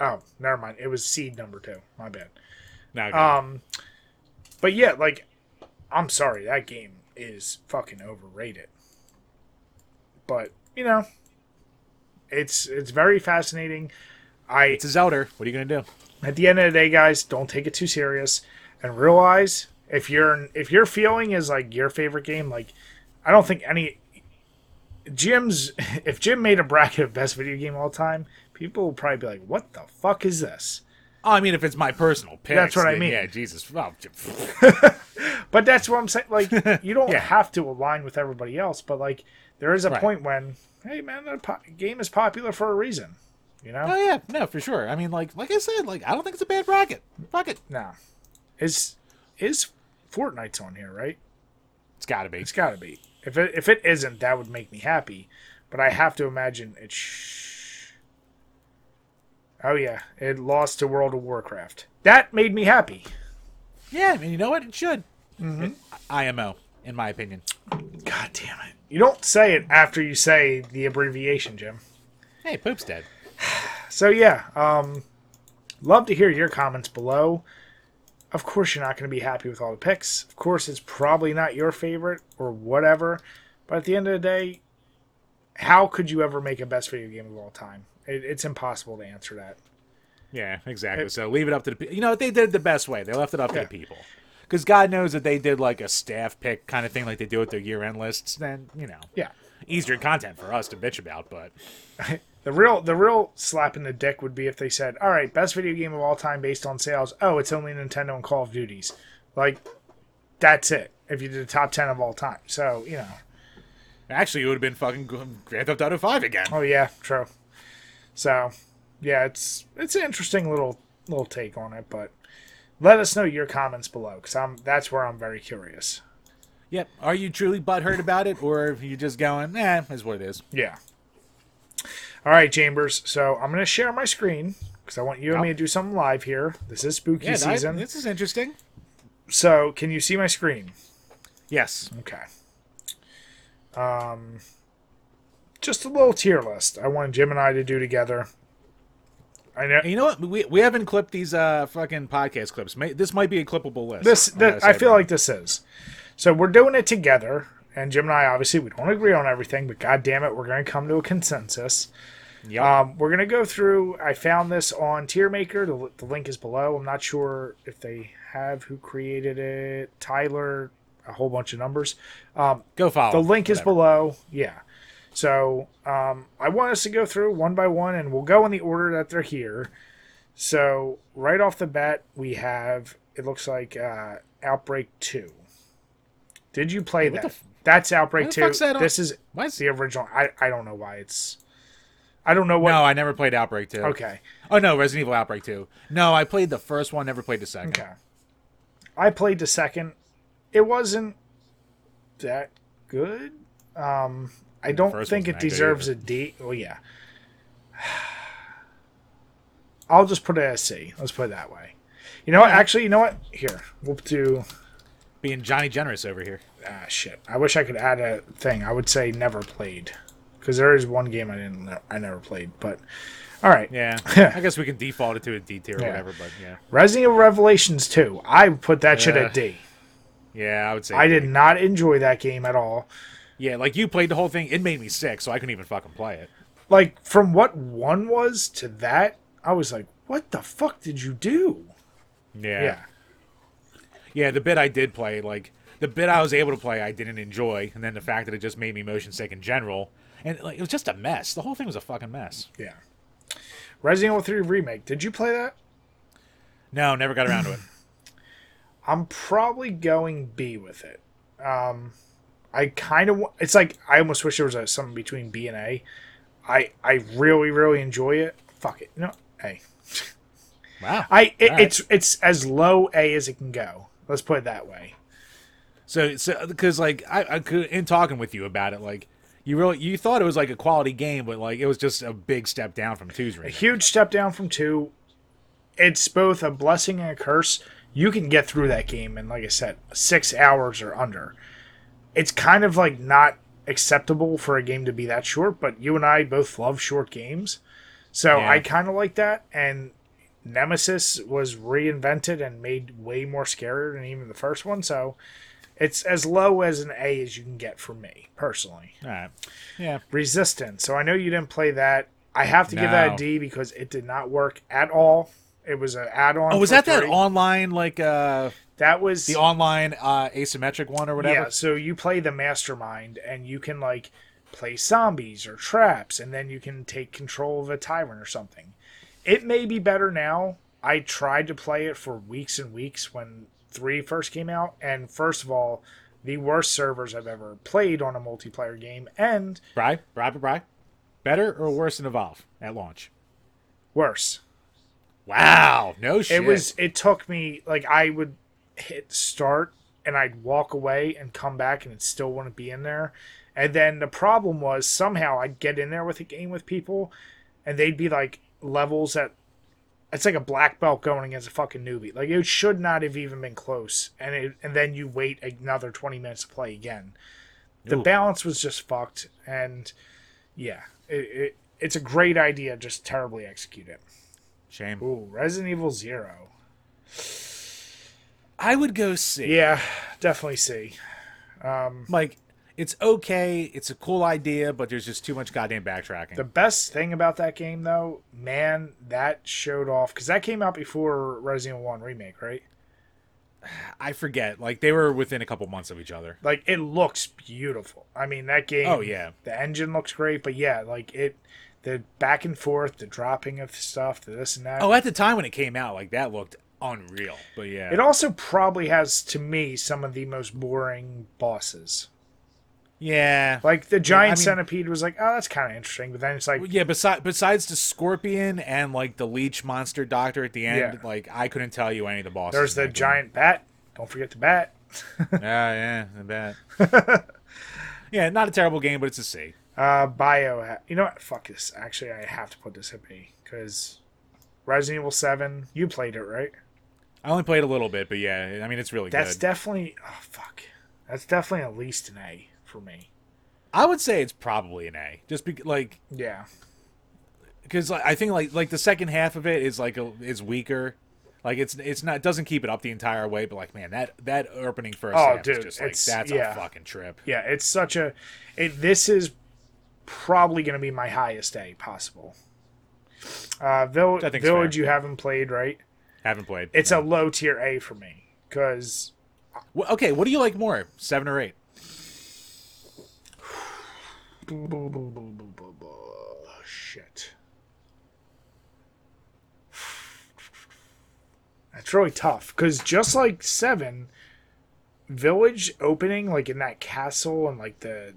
Oh, never mind. It was Seed number two. My bad.
No.
Um, but yeah, like, I'm sorry, that game is fucking overrated. But you know, it's it's very fascinating. I
it's a Zelda. What are you going to do?
at the end of the day, guys, don't take it too serious and realize if you're if your feeling is like your favorite game, like I don't think any Jim's if Jim made a bracket of best video game of all time, people will probably be like, "What the fuck is this?"
Oh, I mean, if it's my personal pick.
That's what I mean.
Yeah, Jesus. Well,
But that's what I'm saying. Like, you don't
Yeah.
have to align with everybody else, but like, there is a
Right.
point when, hey, man, the po- game is popular for a reason. You know?
oh, yeah. No, for sure. I mean, like like I said, like I don't think it's a bad bracket. Fuck it.
No, is is Fortnite's on here, right?
It's got to be.
It's got to be. If it if it isn't, that would make me happy. But I have to imagine it. Sh- oh yeah, it lost to World of Warcraft. That made me happy.
Yeah, I mean, you know what? It should.
Mm-hmm.
It- IMO, in my opinion.
God damn it! You don't say it after you say the abbreviation, Jim.
Hey, Poop's dead.
So yeah, um, love to hear your comments below. Of course, you're not going to be happy with all the picks. Of course, it's probably not your favorite or whatever. But at the end of the day, how could you ever make a best video game of all time? It, it's impossible to answer that.
Yeah, exactly.
It-
so leave it up to the people. You know, they did it the best way. They left it up to the people. Because God knows that they did like a staff pick kind of thing, like they do with their year-end lists. Then you know,
Yeah,
easier content for us to bitch about. But
the real the real slap in the dick would be if they said, "All right, best video game of all time based on sales." Oh, it's only Nintendo and Call of Duties. Like, that's it. If you did the top ten of all time, so you know.
actually, it would have been fucking Grand Theft Auto Five again.
Oh yeah, true. So, yeah, it's it's an interesting little little take on it, but let us know your comments below because I'm that's where I'm very curious.
Yep. Are you truly butthurt about it, or are you just going, eh, is what it is?
Yeah. All right, Chambers. So I'm gonna share my screen because I want you and me to do something live here. This is spooky
Yeah, I-
season.
this is interesting.
So can you see my screen?
Yes.
Okay. Um, just a little tier list. I wanted Jim and I to do together. I know
And you know what? We, we haven't clipped these uh fucking podcast clips. May, this might be a clippable list.
this, that I feel like this is. So we're doing it together, and Jim and I obviously we don't agree on everything, but god damn it, we're going to come to a consensus.
Yep.
Um, we're going to go through. I found this on Tiermaker. The, the link is below. I'm not sure if they have who created it. Tyler, a whole bunch of numbers. Um,
Go follow.
the link is below. Yeah. So um, I want us to go through one by one, and we'll go in the order that they're here. So right off the bat, we have it looks like uh, Outbreak Two. Did you play
what
that?
f-
That's Outbreak
why the
Two.
fuck's that on-
This is
is-
the original. I I don't know why it's. I don't know what.
No, I never played Outbreak 2.
Okay.
Oh no, Resident Evil Outbreak 2. No, I played the first one, never played the second.
Okay. I played the second. It wasn't that good. Um, I don't think it
wasn't that good
deserves
either.
a D. Well, yeah. I'll just put it as C. Let's put it that way. You know what? Actually, you know what? Here, we'll do.
Being Johnny Generous over here.
Ah, shit. I wish I could add a thing. I would say never played, because there is one game I didn't. I never played. But all right.
Yeah. I guess we can default it to a D tier or
Yeah.
whatever, but yeah.
Resident Evil Revelations 2. I put that shit
Yeah.
at D.
Yeah, I would say.
I
D.
did not enjoy that game at all.
Yeah, like you played the whole thing. It made me sick, so I couldn't even fucking play it.
like from what one was to that, I was like, "What the fuck did you do?"
Yeah.
Yeah,
Yeah, the bit I did play, like the bit I was able to play, I didn't enjoy, and then the fact that it just made me motion sick in general, and like it was just a mess. The whole thing was a fucking mess.
yeah. Resident Evil 3 remake. Did you play that?
No, never got around to it.
I'm probably going B with it. Um, I kind of. It's like I almost wish there was a, something between B and A. I I really really enjoy it. Fuck it. No, A.
Wow.
I it,
right.
it's it's as low A as it can go. Let's put it that way.
So, so because like I, I could in talking with you about it, like you really you thought it was like a quality game, but like it was just a big step down from two's
A
remake.
huge step down from two. It's both a blessing and a curse. You can get through that game in, like I said, six hours or under. It's kind of like not acceptable for a game to be that short, but you and I both love short games. So
Yeah.
I kind of like that. And Nemesis was reinvented and made way more scarier than even the first one. So it's as low as an A as you can get from me, personally.
All right. Yeah.
Resistance. So I know you didn't play that. I have to give that a D because it did not work at all. It was an add-on.
Oh, was
for
that that online like uh
That was
the online uh asymmetric one or whatever?
Yeah. So you play the mastermind, and you can like play zombies or traps, and then you can take control of a tyrant or something. It may be better now. I tried to play it for weeks and weeks when three first came out, and first of all, the worst servers I've ever played on a multiplayer game, and
Bry, Bry, Bry. Better or worse than Evolve at launch?
worse.
Wow. No shit.
It was. It took me like I would hit start and I'd walk away and come back and it still wouldn't be in there. And then the problem was somehow I'd get in there with a game with people, and they'd be like levels that it's like a black belt going against a fucking newbie. Like it should not have even been close. And it, and then you wait another twenty minutes to play again. The
Ooh.
balance was just fucked, and yeah, it, it it's a great idea, just terribly executed.
shame.
Ooh, Resident Evil Zero.
I would go see.
Yeah, definitely see.
Um, like it's okay. It's a cool idea, but there's just too much goddamn backtracking.
The best thing about that game, though, man, that showed off because that came out before Resident Evil One remake, right?
I forget. Like they were within a couple months of each other.
Like it looks beautiful. I mean, that game.
Oh, yeah.
the engine looks great, but yeah, like it, the back and forth, the dropping of stuff, the this and that.
Oh, at the time when it came out, like that looked unreal. But yeah,
It also probably has, to me, some of the most boring bosses.
yeah,
Like the giant
mean-
centipede was like, oh, that's kind of interesting, but then it's like,
yeah. Besides, besides the scorpion and like the leech monster doctor at the end,
Yeah.
like I couldn't tell you any of the bosses.
there's the
that game.
giant bat. Don't forget the bat.
Yeah, yeah, the bat. yeah, not a terrible game, but it's a C.
Uh, Bio. You know what? Fuck this. Actually, I have to put this at B because Resident Evil Seven. You played it, right?
I only played a little bit, but yeah, I mean it's really good.
That's
good.
definitely. Oh fuck. That's definitely at least an A for me.
I would say it's probably an A, just be, like
Yeah.
because like, I think like like the second half of it is like a, is weaker. Like it's it's not it doesn't keep it up the entire way, but like man, that that opening first
Oh,
half
dude,
is just like that's
yeah.
a fucking trip.
Yeah. It's such a. It. This is probably going to be my highest A possible. Uh, Vill- Village
fair.
you haven't played, right?
Haven't played.
It's
no.
a low tier A for me because
Well, okay, what do you like more, seven or eight?
Shit. That's really tough because just like seven, village opening like in that castle and like the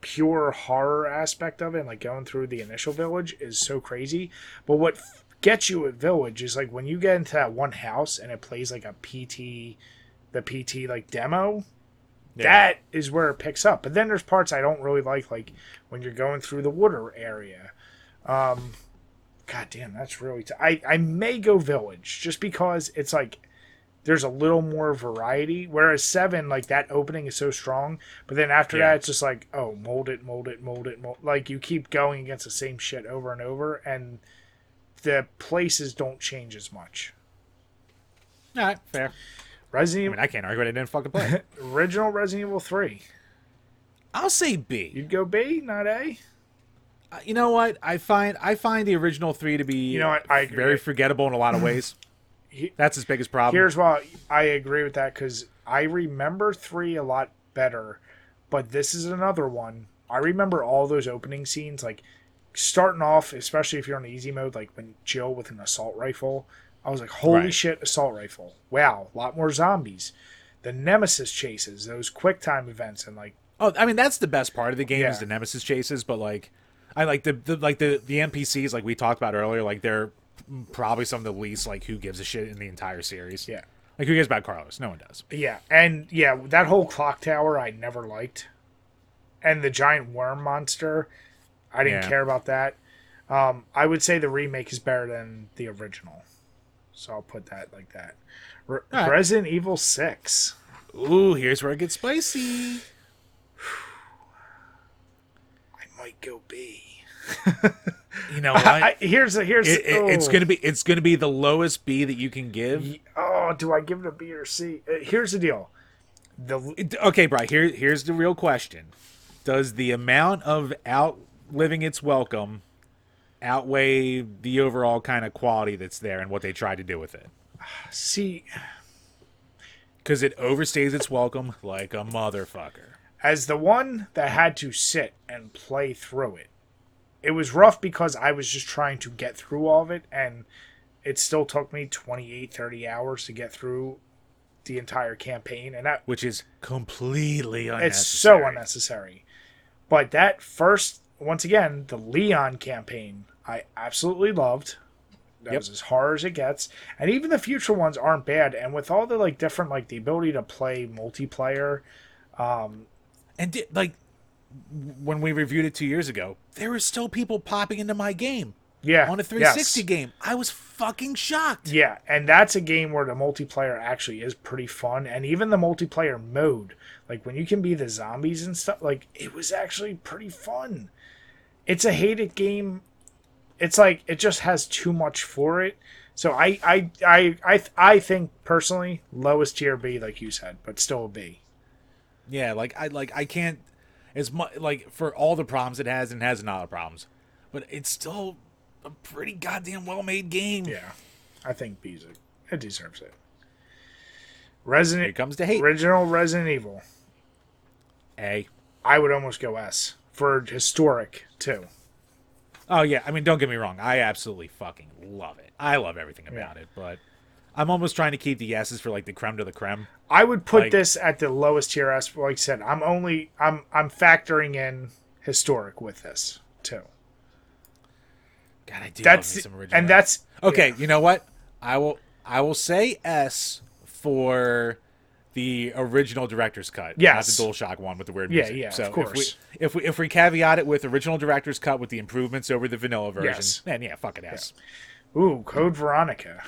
pure horror aspect of it, and like going through the initial village is so crazy. But what gets you at village is like when you get into that one house and it plays like a PT, the PT like demo that is where it picks up. But then there's parts I don't really like, like when you're going through the water area. Um, God damn, that's really. T- I I may go village just because it's like there's a little more variety. Whereas seven, like that opening is so strong, but then after
Yeah.
that, it's just like oh, mold it, mold it, mold it, mold. Like you keep going against the same shit over and over, and the places don't change as much.
All right, fair. I
Resident
mean, I can't argue. I didn't fucking play.
original Resident Evil three.
I'll say B.
You'd go B, not A.
Uh, You know what? I find I find the original three to be
You know what? I agree.
very forgettable in a lot of ways.
He-
That's his biggest problem.
Here's why I agree with that because I remember three a lot better, but this is another one. I remember all those opening scenes, like starting off, especially if you're on easy mode, like when Jill with an assault rifle. I was like, holy
Right.
shit, assault rifle! Wow, a lot more zombies. The Nemesis chases, those quick time events, and like
Oh, I mean that's the best part of the game
Yeah.
is the nemesis chases, but like I like the, the like the the NPCs like we talked about earlier, like they're probably some of the least like who gives a shit in the entire series.
Yeah.
Like who cares about Carlos? No one does.
Yeah, and yeah, that whole clock tower I never liked, and the giant worm monster, I didn't
Yeah.
care about that. Um, I would say the remake is better than the original, so I'll put that like that. Re-
Alright.
Resident Evil Six.
Ooh, here's where it gets spicy.
I might go B.
You know what?
I, here's the here's
It- it- it's
oh.
gonna be it's gonna be the lowest B that you can give.
Oh, do I give it a B or C? Uh, Here's the deal. The
Okay, Bri. Here here's the real question: Does the amount of outliving its welcome outweigh the overall kind of quality that's there and what they tried to do with it?
See,
Because it overstays its welcome like a motherfucker.
as the one that had to sit and play through it. It was rough because I was just trying to get through all of it and it still took me 28 30 hours to get through the entire campaign and that
Which is completely unnecessary.
it's so unnecessary. But that first once again, the Leon campaign I absolutely loved. That
Yep.
was as hard as it gets. And even the future ones aren't bad. And with all the like different like the ability to play multiplayer, um,
And di- like when we reviewed it two years ago, there were still people popping into my game
yeah.
on a 360
yes.
game. I was fucking shocked.
Yeah, and that's a game where the multiplayer actually is pretty fun, and even the multiplayer mode, like when you can be the zombies and stuff, like it was actually pretty fun. It's a hated game. It's like it just has too much for it. So I I I I I think personally lowest tier B, like you said, but still a B.
Yeah, like I like I can't as much like for all the problems it has and has a lot of problems, but it's still a pretty goddamn well made game.
Yeah, I think B's it. It deserves it.
Here
Resident
comes to hate.
original Resident Evil.
A.
I would almost go S for historic too.
Oh yeah, I mean don't get me wrong, I absolutely fucking love it. I love everything about it, but I'm almost trying to keep the S's for like the creme de la creme.
I would put
Like-
this at the lowest tier S. Like I said, I'm only I'm I'm factoring in historic with this too.
God, I do
That's
some original.
and that's
Okay, you know what? I will I will say S for the original director's cut,
Yes.
not the DualShock one with the weird
Yeah,
music.
yeah,
so
of course.
If we, if we if we caveat it with original director's cut with the improvements over the vanilla version,
Yes.
then yeah, fuck it S.
ooh Code Veronica.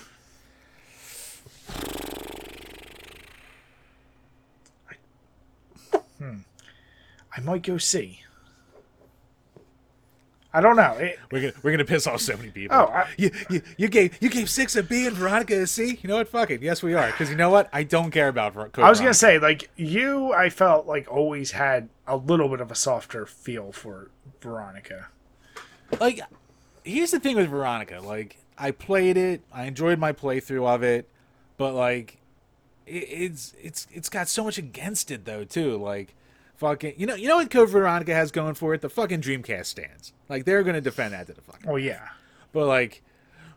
I, hmm. I might go C. I don't know. It,
We're gonna we're gonna piss off so many people.
Oh, I-
you, you you gave you gave six a B and Veronica a C. You know what? Fuck it. Yes, we are. Because you know what? I don't care about. Ver-
I was gonna say like you. I felt like always had a little bit of a softer feel for Veronica.
like here's the thing with Veronica. Like I played it, I enjoyed my playthrough of it, but like it, it's it's it's got so much against it though too. Like fucking you know you know what Code Veronica has going for it? The fucking Dreamcast stands. Like they're gonna defend that to the fucking.
Oh yeah.
But like,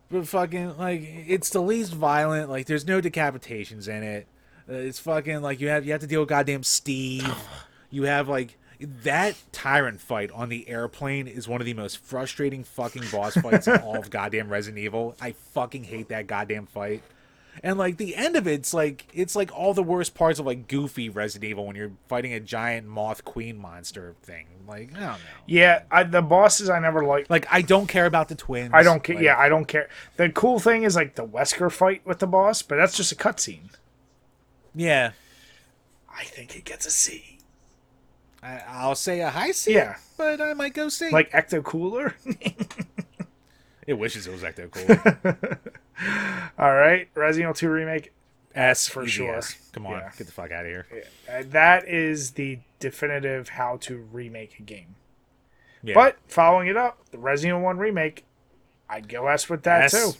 but fucking like it's the least violent. Like there's no decapitations in it. Uh, it's fucking like you have you have to deal with goddamn Steve. You have like that tyrant fight on the airplane is one of the most frustrating fucking boss fights in all of goddamn Resident Evil. I fucking hate that goddamn fight. And like the end of it's like it's like all the worst parts of like goofy Resident Evil when you're fighting a giant moth queen monster thing. Like I don't know.
Yeah, I, the bosses I never liked.
Like I don't care about the twins.
I don't care.
Like,
yeah, I don't care. The cool thing is like the Wesker fight with the boss, but that's just a cutscene.
Yeah.
I think it gets a C.
I, I'll say a high C.
Yeah.
but I might go C.
Like Ecto Cooler.
it wishes it was like that cool.
All right, Resident Evil 2 remake.
S
For
easy
sure.
S. Come on,
Yeah.
get the fuck out of here.
Uh, that is the definitive how to remake a game.
Yeah.
But following it up, the Resident Evil 1 remake, I'd go S with that
S.
too.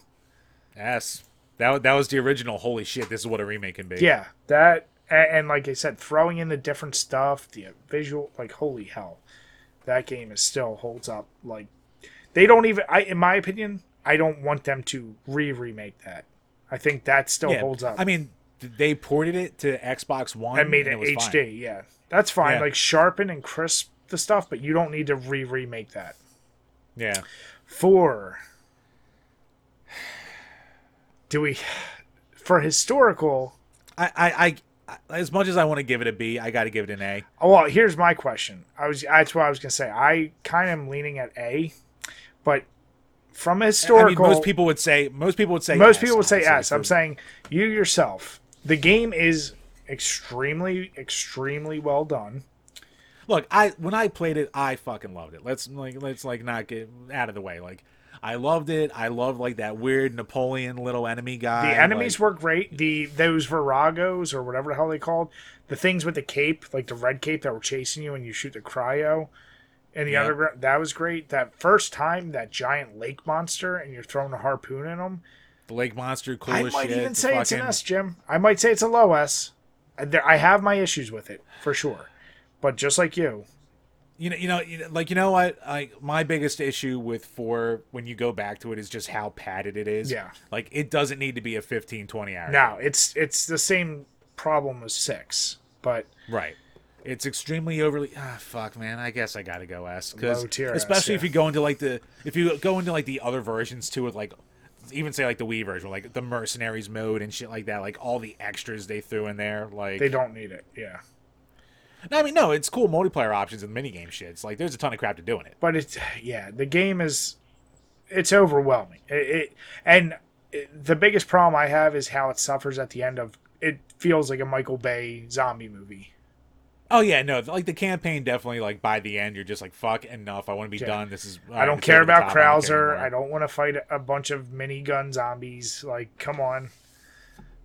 S. That that was the original. Holy shit! This is what a remake can be.
Yeah, that and, and like I said, throwing in the different stuff, the visual, like holy hell, that game is still holds up. Like they don't even, I in my opinion, I don't want them to re-remake that. I think that still
Yeah.
holds up.
I mean, they ported it to Xbox One
and made it
was
HD.
fine.
Yeah, that's fine.
Yeah.
Like sharpen and crisp the stuff, but you don't need to re-remake that.
Yeah.
Four. do we for historical?
I, I, I as much as I want to give it a B, I got to give it an A.
Oh, well, here's my question. I was that's what I was gonna say. I kind of am leaning at A, but from a
I
historical,
mean, most people would say most people would say
most
S,
people would say yes. I'm saying you yourself. The game is extremely, extremely well done.
Look, I when I played it, I fucking loved it. Let's like let's like not get out of the way. Like I loved it. I loved like that weird Napoleon little enemy guy.
The enemies
like-
were great. The those Viragos or whatever the hell they called, the things with the cape, like the red cape that were chasing you and you shoot the cryo in the
Yeah.
underground. That was great. That first time that giant lake monster and you're throwing a harpoon in them.
the lake monster, cool
I might
shit.
even say it's an
fucking-
S, Jim. I might say it's a low S. Uh, There, I have my issues with it for sure, but just like you,
You know, you know, like you know what? I my biggest issue with four when you go back to it is just how padded it is.
Yeah.
like it doesn't need to be a 15, 20 hour.
no, it's it's the same problem as six, but
Right. It's extremely overly ah fuck man. I guess I gotta go S because
Low tier S,
especially if you go into like the if you go into like the other versions too with like even say like the Wii version like the mercenaries mode and shit like that like all the extras they threw in there like
they don't need it. Yeah,
No, I mean no it's cool multiplayer options and minigame shit. It's like there's a ton of crap to do in it.
but it's yeah, the game is it's overwhelming. It, it and it, the biggest problem I have is how it suffers at the end of. It feels like a Michael Bay zombie movie.
Oh yeah, no, like the campaign definitely like by the end you're just like fuck enough. I want to be
Yeah.
done. This is uh,
I don't care about
top, I don't
Krauser. I don't want to fight a bunch of minigun zombies. Like, come on.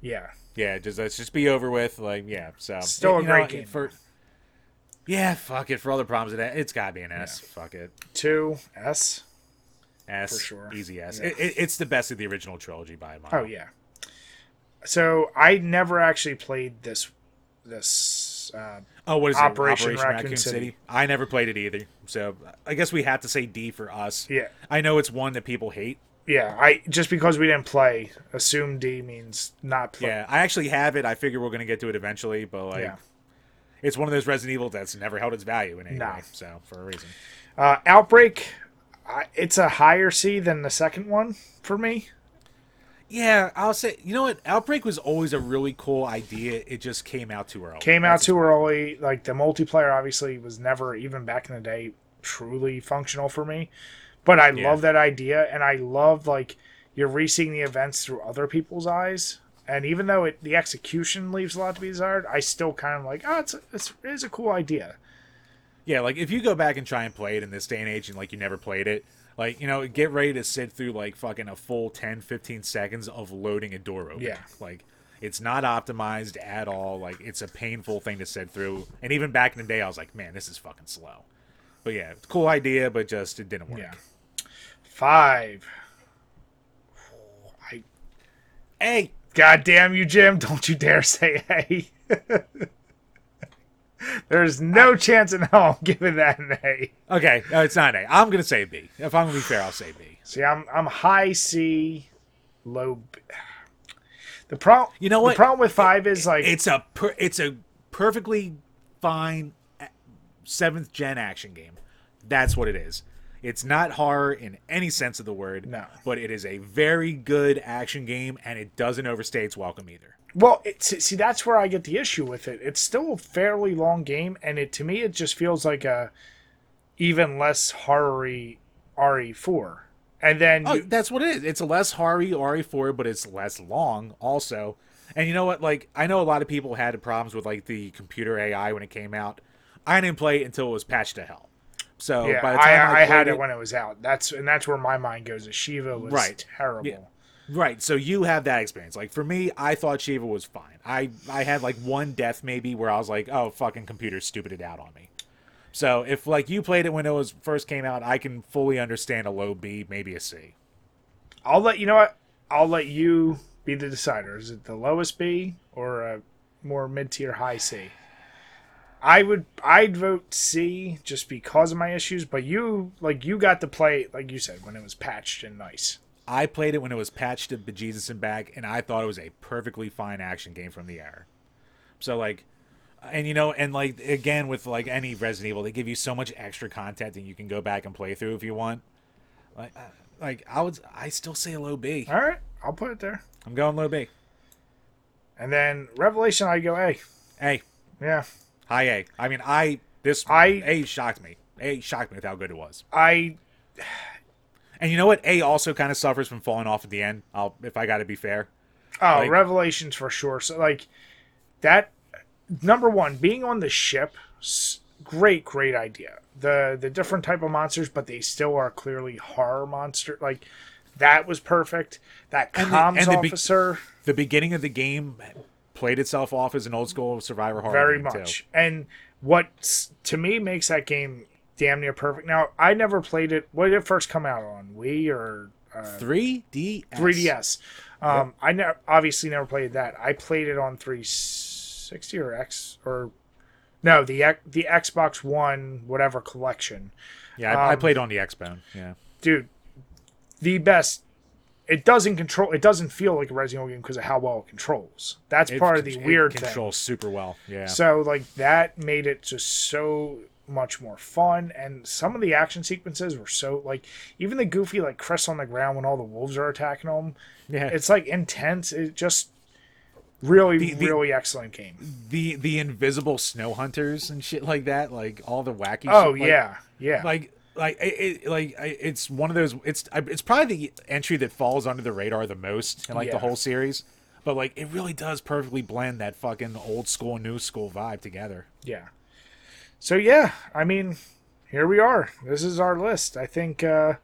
Yeah.
Yeah, just let's just be over with. Like, yeah. So
Still a
you
great game,
for. Yeah, fuck it. For all the problems, it it's gotta be an S. Fuck it.
Two S.
S
For sure.
Easy S.
Yeah.
It, it, it's the best of the original trilogy by a mile.
Oh yeah. So I never actually played this. This. Uh,
Oh, what is
Operation
it? Operation
Raccoon
Raccoon,
City.
City. I never played it either, so I guess we have to say D for us.
yeah.
I know it's one that people hate.
Yeah. I just because we didn't play, assume D means not play.
Yeah, I actually have it. I figure we're gonna get to it eventually, but like,
Yeah.
it's one of those Resident Evil that's never held its value in any
No.
way. So for a reason.
Uh, Outbreak. I, it's a higher C than the second one for me.
Yeah, I'll say. You know what? Outbreak was always a really cool idea. It just came out too early.
Came out
That's-
too early. Like the multiplayer, obviously, was never even back in the day truly functional for me. But I
Yeah.
love that idea, and I love like you're reseeing the events through other people's eyes. And even though it, the execution leaves a lot to be desired, I still kind of like, oh, it's a, it's, it is a cool idea.
Yeah, like if you go back and try and play it in this day and age and like you never played it, like, you know, get ready to sit through like fucking a full 10, 15 seconds of loading a door open.
Yeah.
Like, it's not optimized at all. Like, it's a painful thing to sit through. And even back in the day, I was like, man, this is fucking slow. But yeah, cool idea, but just it didn't work.
Yeah. Five. I
Hey,
God damn you, Jim! Don't you dare say A. There's no chance in hell I'm giving that an A.
okay, no, it's not an A. I'm gonna say B. If I'm gonna be fair, I'll say B.
See, I'm I'm high C, low. B. The problem,
You know what?
The problem with five is like
It's a per- it's a perfectly fine seventh gen action game. That's what it is. It's not horror in any sense of the word.
No.
but it is a very good action game, and it doesn't overstay its welcome either.
Well, see that's where I get the issue with it. It's still a fairly long game, and it to me it just feels like a even less horror-y RE4. And then
Oh,
you,
that's what it is. It's a less horror RE4, but it's less long also. And you know what? Like I know a lot of people had problems with like the computer AI when it came out. I didn't play it until it was patched to hell. So
yeah,
by the time I,
I, I, had
played
it when it was out. That's and that's where my mind goes. Sheva was
Right.
terrible.
Yeah. Right, so you have that experience. Like for me, I thought Sheva was fine. I I had like one death maybe where I was like, oh fucking computer stupided out on me. So if like you played it when it was first came out, I can fully understand a low B, maybe a C.
I'll let you know what. I'll let you be the decider. Is it the lowest B or a more mid tier high C? I would I'd vote C just because of my issues, but you like you got to play like you said when it was patched and nice.
I played it when it was patched to bejesus and back, and I thought it was a perfectly fine action game from the air. So like, and you know, and like again with like any Resident Evil, they give you so much extra content that you can go back and play through if you want. Like, uh, like I would, I still say a low B.
All right, I'll put it there.
I'm going low B.
And then Revelation, I go A.
A.
Yeah,
High A. I mean, I this
I-
A shocked me. A shocked me with how good it was.
I
And you know what? A also kind of suffers from falling off at the end. I'll if I got to be fair.
oh
Like-
Revelations for sure. So like that number one being on the ship, great great idea. The the different type of monsters, but they still are clearly horror monster. Like that was perfect. That
And the-
comms
and the be-
officer.
The beginning of the game played itself off as an old school survivor horror
very
game, too.
much. And what to me makes that game damn near perfect. Now, I never played it. What did it first come out on? Wii or uh,
3DS.
3DS? Um, I ne- obviously never played that. I played it on 360 or X or no, the the Xbox One whatever collection.
Yeah, I, I
Um,
played on the Xbone. Yeah.
Dude, the best. It doesn't control. It doesn't feel like a Resident Evil game because of how well it controls. That's
It
part of the
it
weird thing.
controls super well. Yeah.
So like that made it just so much more fun and some of the action sequences were so like even the goofy like Chris on the ground when all the wolves are attacking him.
yeah.
It's like intense. It just really
The- the-
really excellent game.
the the invisible snow hunters and shit like that, like all the wacky.
Oh
shit, like-
yeah. Yeah.
like like it, it like it's one of those. It's it's probably the entry that falls under the radar the most in like
Yeah.
the whole series. But like it really does perfectly blend that fucking old school new school vibe together.
yeah. So yeah, I mean, here we are. This is our list. I think uh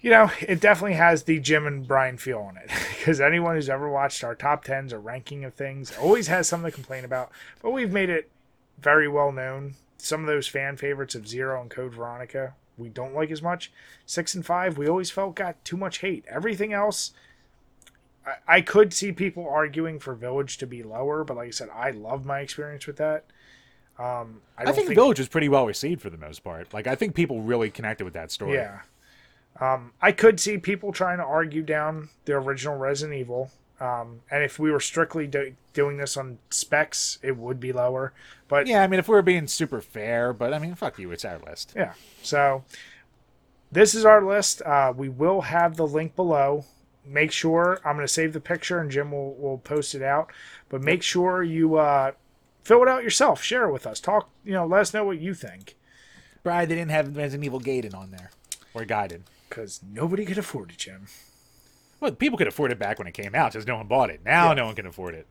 you know, it definitely has the Jim and Brian feel on it because anyone who's ever watched our top tens or ranking of things always has something to complain about. But we've made it very well known. Some of those fan favorites of Zero and Code Veronica we don't like as much. Six and five we always felt got too much hate. Everything else, I, I could see people arguing for Village to be lower, but like I said, I love my experience with that. Um, I
I, think,
think
Village was pretty well received for the most part. Like I think people really connected with that story.
Yeah. Um, I could see people trying to argue down the original Resident Evil. Um, and if we were strictly do- doing this on specs, it would be lower. But yeah.
Yeah, I mean, if we were being super fair, but I mean, fuck you, it's our list. Yeah.
So this is our list. Uh, we will have the link below. Make sure I'm going to save the picture and Jim will, will post it out. But make sure you uh, fill it out yourself. Share it with us. Talk, you know, let us know what you think.
Brad, they didn't have Resident Evil Gaiden on there or guided.
Because nobody could afford it, Jim.
Well, people could afford it back when it came out, just no one bought it. Now
Yeah.
no one can afford it.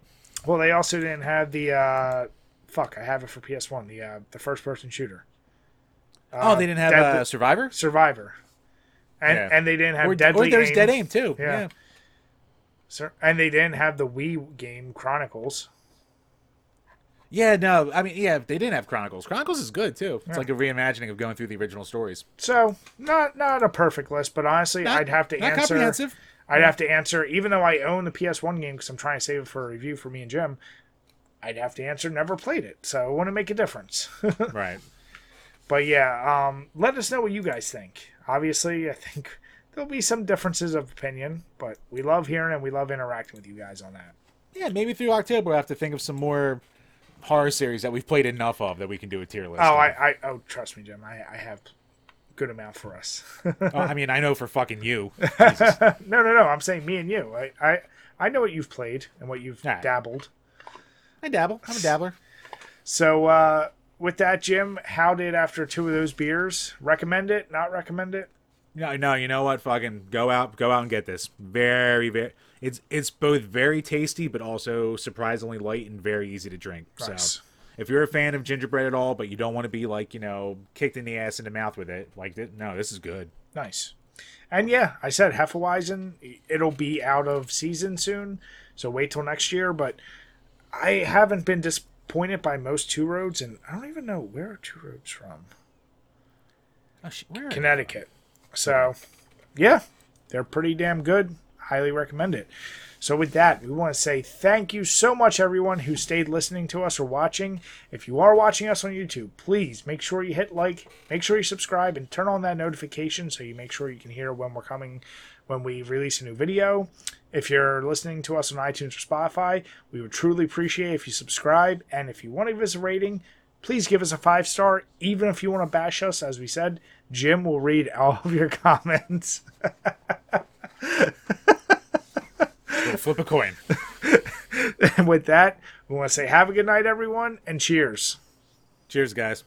Well, they also didn't have the uh, fuck. I have it for PS One. The uh, the first person shooter.
oh, they didn't have
Deadly-
uh, Survivor.
Survivor, and
Yeah.
and they didn't have
Or,
Deadly
or there's
Aim.
Dead Aim too.
Yeah.
Yeah.
Sir- and they didn't have the Wii game Chronicles.
Yeah, no, I mean, yeah, they didn't have Chronicles. Chronicles is good too. It's
Yeah.
like a reimagining of going through the original stories.
So not not a perfect list, but honestly,
Not-
I'd have to
not
answer.
comprehensive.
I'd have to answer, even though I own the PS One game because I'm trying to save it for a review for me and Jim. I'd have to answer never played it, so it wouldn't make a difference.
right.
But yeah, um, let us know what you guys think. Obviously, I think there'll be some differences of opinion, but we love hearing and we love interacting with you guys on that.
Yeah, maybe through October i'll have to think of some more horror series that we've played enough of that we can do a tier list.
Oh. I, I oh, trust me, Jim. I, I have good amount for us.
Oh, I mean, I know for fucking you.
No, no, no. I'm saying me and you. I, I, I know what you've played and what you've
Alright.
dabbled.
I dabble. I'm a dabbler.
So uh, with that, Jim, how did after two of those beers? Recommend it? Not recommend it?
No, no, you know what? Fucking go out, go out and get this. Very, very. It's it's both very tasty, but also surprisingly light and very easy to drink.
Nice.
So, if you're a fan of gingerbread at all, but you don't want to be like you know kicked in the ass in the mouth with it, like th- no, this is good.
Nice. And yeah, I said Hefeweizen. It'll be out of season soon, so wait till next year. But I haven't been disappointed by most two roads, and I don't even know where are two roads from.
Oh, shit, where
Connecticut. So, yeah, they're pretty damn good. Highly recommend it. So, with that, we want to say thank you so much, everyone who stayed listening to us or watching. If you are watching us on YouTube, please make sure you hit like, make sure you subscribe, and turn on that notification so you make sure you can hear when we're coming, when we release a new video. If you're listening to us on iTunes or Spotify, we would truly appreciate if you subscribe. And if you want to give us a rating, please give us a five star. Even if you want to bash us, as we said, Jim will read all of your comments.
Flip a coin.
and with that, we want to say have a good night, everyone, and cheers.
Cheers, guys.